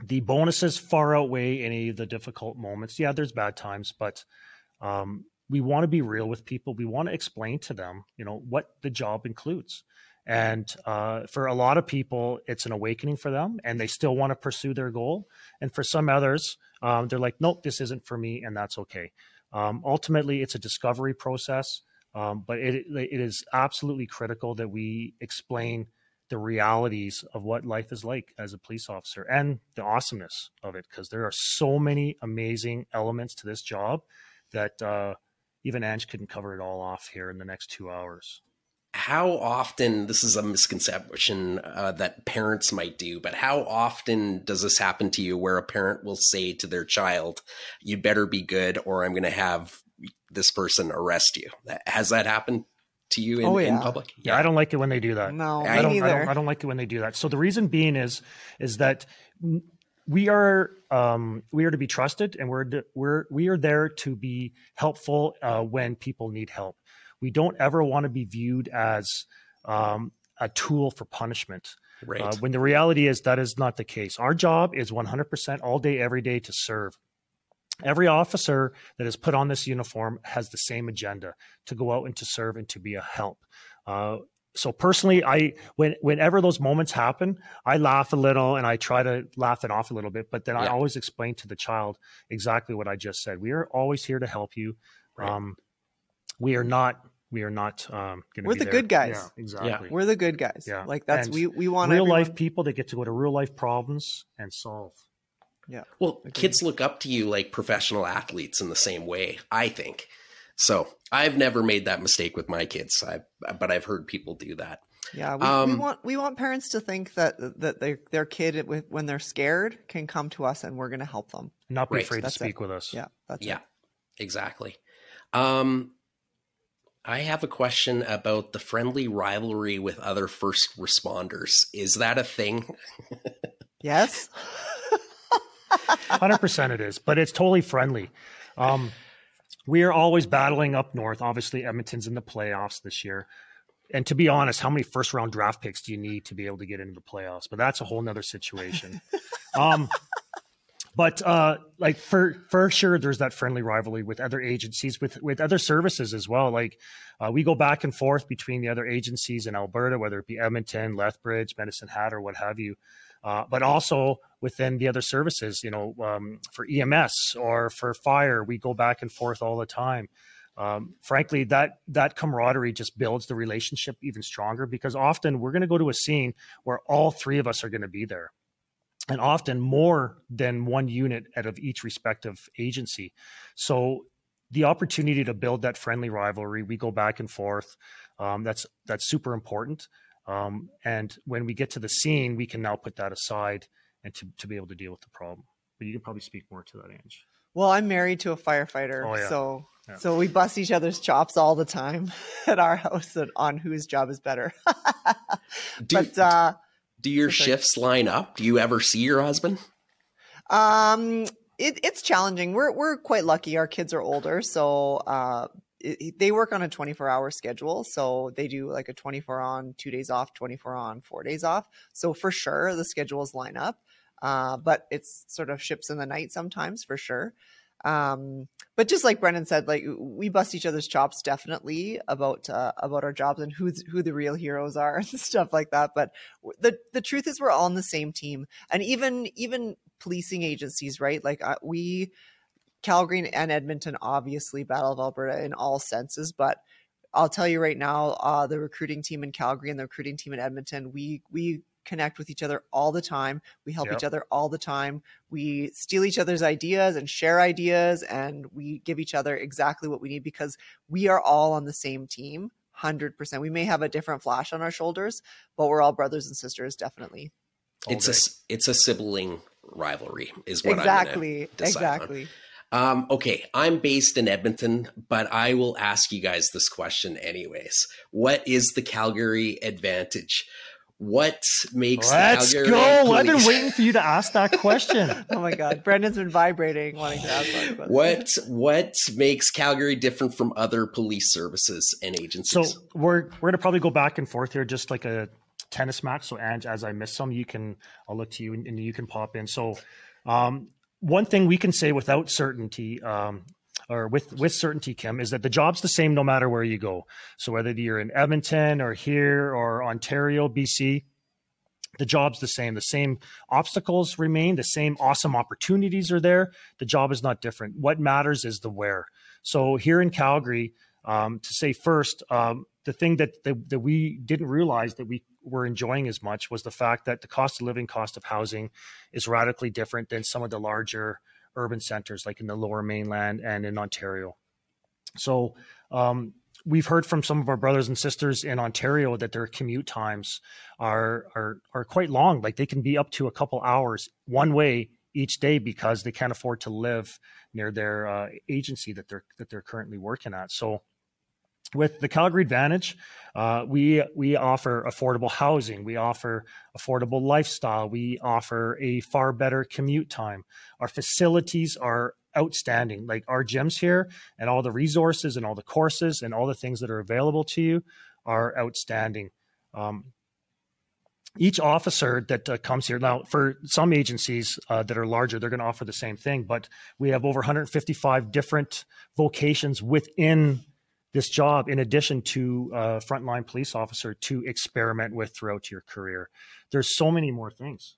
D: the bonuses far outweigh any of the difficult moments. Yeah, there's bad times, but um, we want to be real with people. We want to explain to them, you know, what the job includes. And uh, for a lot of people, it's an awakening for them, and they still want to pursue their goal. And for some others, um, they're like, nope, this isn't for me, and that's okay. Um, ultimately, it's a discovery process, um, but it, it is absolutely critical that we explain the realities of what life is like as a police officer and the awesomeness of it, because there are so many amazing elements to this job that uh, even Ange couldn't cover it all off here in the next two hours
C: how often this is a misconception uh, that parents might do but how often does this happen to you where a parent will say to their child you better be good or i'm going to have this person arrest you has that happened to you in, oh, yeah. in public
D: yeah. yeah. i don't like it when they do that
B: no
D: I don't, I don't, I don't like it when they do that so the reason being is is that we are um, we are to be trusted and we're we're we are there to be helpful uh, when people need help we don't ever want to be viewed as um, a tool for punishment.
C: Right. Uh,
D: when the reality is that is not the case. Our job is 100% all day, every day to serve. Every officer that is put on this uniform has the same agenda to go out and to serve and to be a help. Uh, so personally, I when whenever those moments happen, I laugh a little and I try to laugh it off a little bit. But then yeah. I always explain to the child exactly what I just said. We are always here to help you. Right. Um, we are not we are not um,
B: going to we're the there. good guys.
D: Yeah, exactly. Yeah.
B: we're the good guys. Yeah. Like that's and we we want
D: real everyone... life people that get to go to real life problems and solve.
C: Yeah. Well kids look up to you like professional athletes in the same way i think. So i've never made that mistake with my kids I, but i've heard people do that.
B: Yeah we, um, we, want we want parents to think that that their their kid when they're scared can come to us and we're going to help them.
D: Not be right. afraid that's to speak
B: it.
D: with us.
B: Yeah
C: yeah it. exactly. Um I have a question about the friendly rivalry with other first responders. Is that a thing?
B: yes.
D: 100% it is, but it's totally friendly. Um, we are always battling up north. Obviously, Edmonton's in the playoffs this year. And to be honest, how many first round draft picks do you need to be able to get into the playoffs? But that's a whole nother situation. um, but uh, like for for sure, there's that friendly rivalry with other agencies, with with other services as well. Like uh, we go back and forth between the other agencies in Alberta, whether it be Edmonton, Lethbridge, Medicine Hat, or what have you. Uh, but also within the other services, you know, um, for EMS or for fire, we go back and forth all the time. Um, frankly, that that camaraderie just builds the relationship even stronger because often we're going to go to a scene where all three of us are going to be there and often more than one unit out of each respective agency. So the opportunity to build that friendly rivalry, we go back and forth. Um, that's that's super important. Um, and when we get to the scene, we can now put that aside and to, to be able to deal with the problem. But you can probably speak more to that, Ange.
B: Well, I'm married to a firefighter, oh, yeah. so yeah. so we bust each other's chops all the time at our house on whose job is better.
C: do, but uh, do your shifts line up? Do you ever see your husband?
B: Um, it, it's challenging. We're we're quite lucky. Our kids are older, so uh, it, they work on a 24 hour schedule. So they do like a 24 on, two days off, 24 on, four days off. So for sure, the schedules line up. Uh, but it's sort of ships in the night sometimes for sure. Um, but just like Brennan said, like we bust each other's chops definitely about uh, about our jobs and who who the real heroes are and stuff like that. But the the truth is, we're all on the same team, and even even policing agencies, right? Like uh, we, Calgary and Edmonton, obviously Battle of Alberta in all senses, but. I'll tell you right now, uh, the recruiting team in Calgary and the recruiting team in Edmonton, we we connect with each other all the time. We help yep. each other all the time. We steal each other's ideas and share ideas, and we give each other exactly what we need because we are all on the same team. 100%. We may have a different flash on our shoulders, but we're all brothers and sisters, definitely.
C: It's a it's a sibling rivalry, is what I'm saying.
B: exactly exactly.
C: Um, okay, I'm based in Edmonton, but I will ask you guys this question anyways. What is the Calgary advantage? What makes
D: Let's
C: go.
D: Police- I've been waiting for you to ask that question.
B: oh my god, Brennan's been vibrating wanting to ask that
C: question. What what makes Calgary different from other police services and agencies?
D: So we're we're gonna probably go back and forth here, just like a tennis match. So Ange, as I miss some, you can I'll look to you and, and you can pop in. So um, one thing we can say without certainty um, or with with certainty, Kim, is that the job's the same no matter where you go. So whether you're in Edmonton or here or Ontario, BC, the job's the same. The same obstacles remain. The same awesome opportunities are there. The job is not different. What matters is the where. So here in Calgary, um, to say first, um, the thing that, that that we didn't realize that we were enjoying as much was the fact that the cost of living, cost of housing, is radically different than some of the larger urban centers like in the lower mainland and in Ontario. So um, we've heard from some of our brothers and sisters in Ontario that their commute times are are are quite long. Like they can be up to a couple hours one way each day because they can't afford to live near their uh, agency that they're that they're currently working at. So with the Calgary Advantage, uh, we we offer affordable housing, we offer affordable lifestyle, we offer a far better commute time. Our facilities are outstanding. Like our gyms here, and all the resources and all the courses and all the things that are available to you are outstanding. Um, each officer that uh, comes here now for some agencies uh, that are larger they're going to offer the same thing but we have over 155 different vocations within this job in addition to a frontline police officer to experiment with throughout your career. There's so many more things.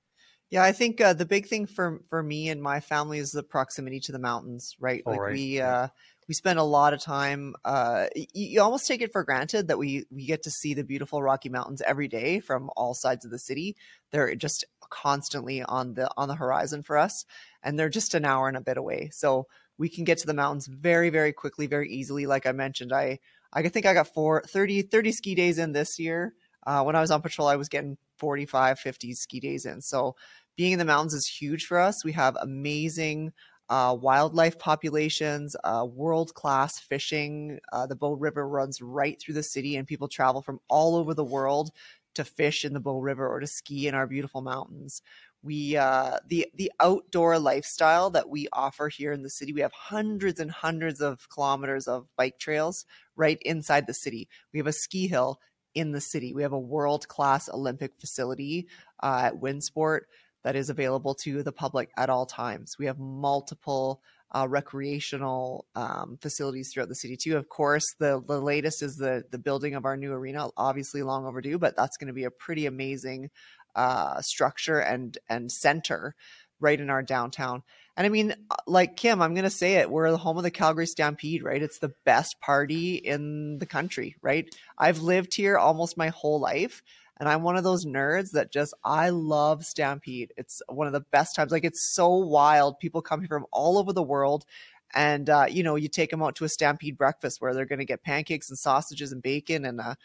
B: Yeah, I think uh, the big thing for for me and my family is the proximity to the mountains, right?
D: Oh,
B: like
D: right.
B: we uh, we spend a lot of time. Uh, you, you almost take it for granted that we we get to see the beautiful Rocky Mountains every day from all sides of the city. They're just constantly on the on the horizon for us, and they're just an hour and a bit away. So we can get to the mountains very very quickly, very easily. Like I mentioned, I I think I got four, 30, 30 ski days in this year. Uh, when I was on patrol, I was getting 45, 50 ski days in. So being in the mountains is huge for us. We have amazing uh, wildlife populations, uh, world class fishing. Uh, the Bow River runs right through the city, and people travel from all over the world to fish in the Bow River or to ski in our beautiful mountains. We uh, the the outdoor lifestyle that we offer here in the city. We have hundreds and hundreds of kilometers of bike trails right inside the city. We have a ski hill in the city. We have a world class Olympic facility uh, at WinSport that is available to the public at all times. We have multiple uh, recreational um, facilities throughout the city too. Of course, the the latest is the the building of our new arena. Obviously, long overdue, but that's going to be a pretty amazing uh, structure and and center right in our downtown. And I mean, uh, like Kim, I'm going to say it. We're the home of the Calgary Stampede, right? It's the best party in the country, right? I've lived here almost my whole life. And I'm one of those nerds that just, I love Stampede. It's one of the best times. Like, it's so wild. People come here from all over the world. And, uh, you know, you take them out to a Stampede breakfast where they're going to get pancakes and sausages and bacon and, uh,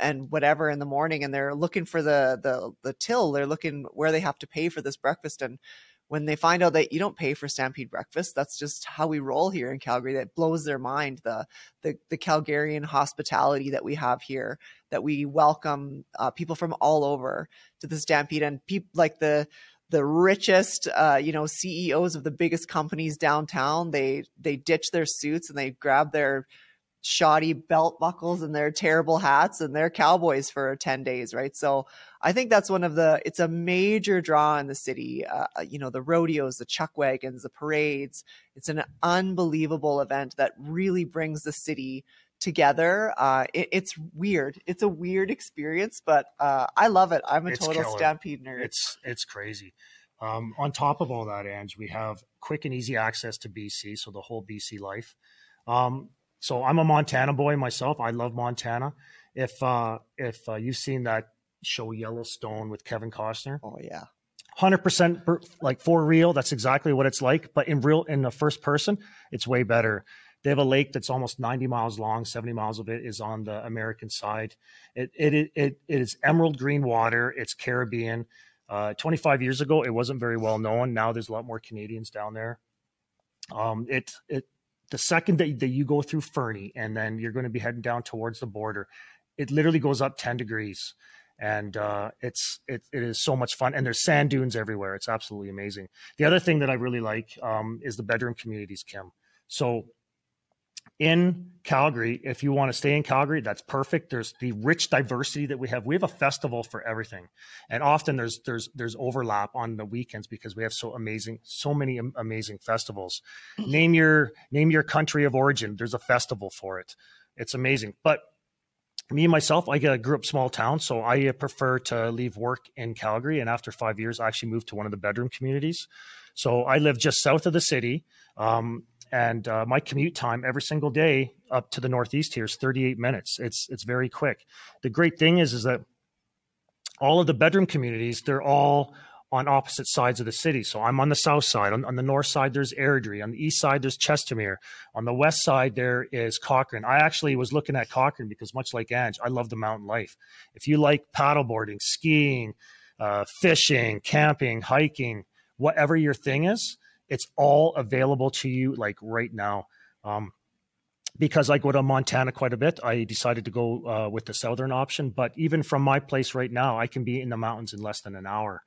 B: and whatever in the morning and they're looking for the the the till they're looking where they have to pay for this breakfast and when they find out that you don't pay for Stampede breakfast, that's just how we roll here in Calgary. That blows their mind. The the, the Calgarian hospitality that we have here, that we welcome uh, people from all over to the Stampede, and people like the the richest, uh, you know, CEOs of the biggest companies downtown. They they ditch their suits and they grab their shoddy belt buckles and their terrible hats and they're cowboys for 10 days right so i think that's one of the it's a major draw in the city uh, you know the rodeos the chuck wagons the parades it's an unbelievable event that really brings the city together uh, it, it's weird it's a weird experience but uh, i love it i'm a
D: It's
B: total
D: killer.
B: stampede nerd
D: It's it's crazy. Um, on top of all that, Ange, we have quick and easy access to BC, so the whole BC life. Um, so I'm a Montana boy myself. I love Montana. If uh, if uh, you've seen that show Yellowstone with Kevin Costner,
B: oh yeah
D: hundred percent like for real. That's exactly what it's like. But in real, in the first person, it's way better. They have a lake that's almost 90 miles long. 70 miles of it is on the American side. It it it, it is emerald green water. It's Caribbean. Uh, 25 years ago, it wasn't very well known. Now there's a lot more Canadians down there. Um, it it the second that, that you go through Fernie and then you're going to be heading down towards the border, it literally goes up 10 degrees. And uh, it's it, it is so much fun and there's sand dunes everywhere. It's absolutely amazing. The other thing that i really like um, is the bedroom communities kim. So in calgary if you want to stay in calgary that's perfect. There's the rich diversity that we have. We have a festival for everything. And often there's there's there's overlap on the weekends because we have so amazing so many amazing festivals. Name your name your country of origin. There's a festival for it. It's amazing. But me and myself, I grew up small town, so I uh, prefer to leave work in Calgary. And after five years, I actually moved to one of the bedroom communities. So I live just south of the city, um, and uh, my commute time every single day up to the northeast here is 38 minutes. It's it's very quick. The great thing is is that all of the bedroom communities, they're all on opposite sides of the city. So I'm on the south side. On, on, the north side, there's Airdrie. On the east side, there's Chestermere. On the west side, there is Cochrane. I actually was looking at Cochrane because, much like Ange, I love the mountain life. If you like paddleboarding, skiing, uh, fishing, camping, hiking, whatever your thing is, it's all available to you like right now. Um, because I go to Montana quite a bit, I decided to go uh, with the southern option. But even from my place right now, I can be in the mountains in less than an hour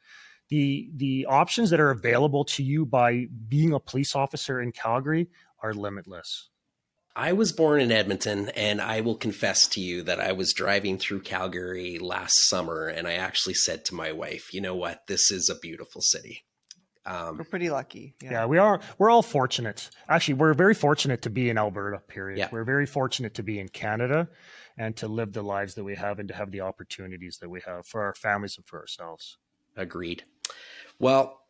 D: the the options that are available to you by being a police officer in Calgary are limitless.
C: I was born in Edmonton, and I will confess to you that I was driving through Calgary last summer, and I actually said to my wife, "You know what? This is a beautiful city." Um,
B: we're pretty lucky.
D: Yeah. yeah. we are. We're all fortunate. Actually, we're very fortunate to be in Alberta. Period. Yeah. We're very fortunate to be in Canada, and to live the lives that we have, and to have the opportunities that we have for our families and for ourselves.
C: Agreed. Well,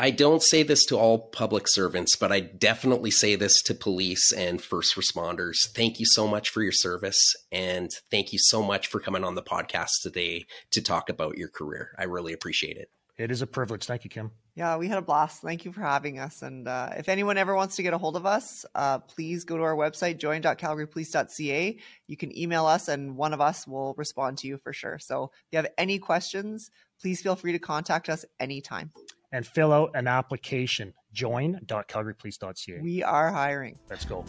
C: I don't say this to all public servants, but I definitely say this to police and first responders. Thank you so much for your service. And thank you so much for coming on the podcast today to talk about your career. I really appreciate it.
D: It is a privilege. Thank you, Kim.
B: Yeah, we had a blast. Thank you for having us. And uh, if anyone ever wants to get a hold of us, uh, please go to our website, join.calgarypolice.ca. You can email us, and one of us will respond to you for sure. So if you have any questions, please feel free to contact us anytime
D: and fill out an application. Join.calgarypolice.ca.
B: We are hiring.
D: Let's go.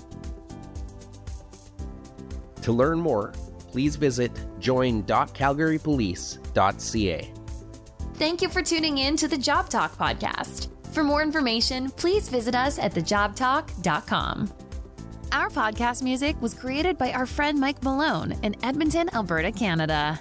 C: To learn more, please visit join.calgarypolice.ca.
A: Thank you for tuning in to the Job Talk podcast. For more information, please visit us at thejobtalk.com. Our podcast music was created by our friend Mike Malone in Edmonton, Alberta, Canada.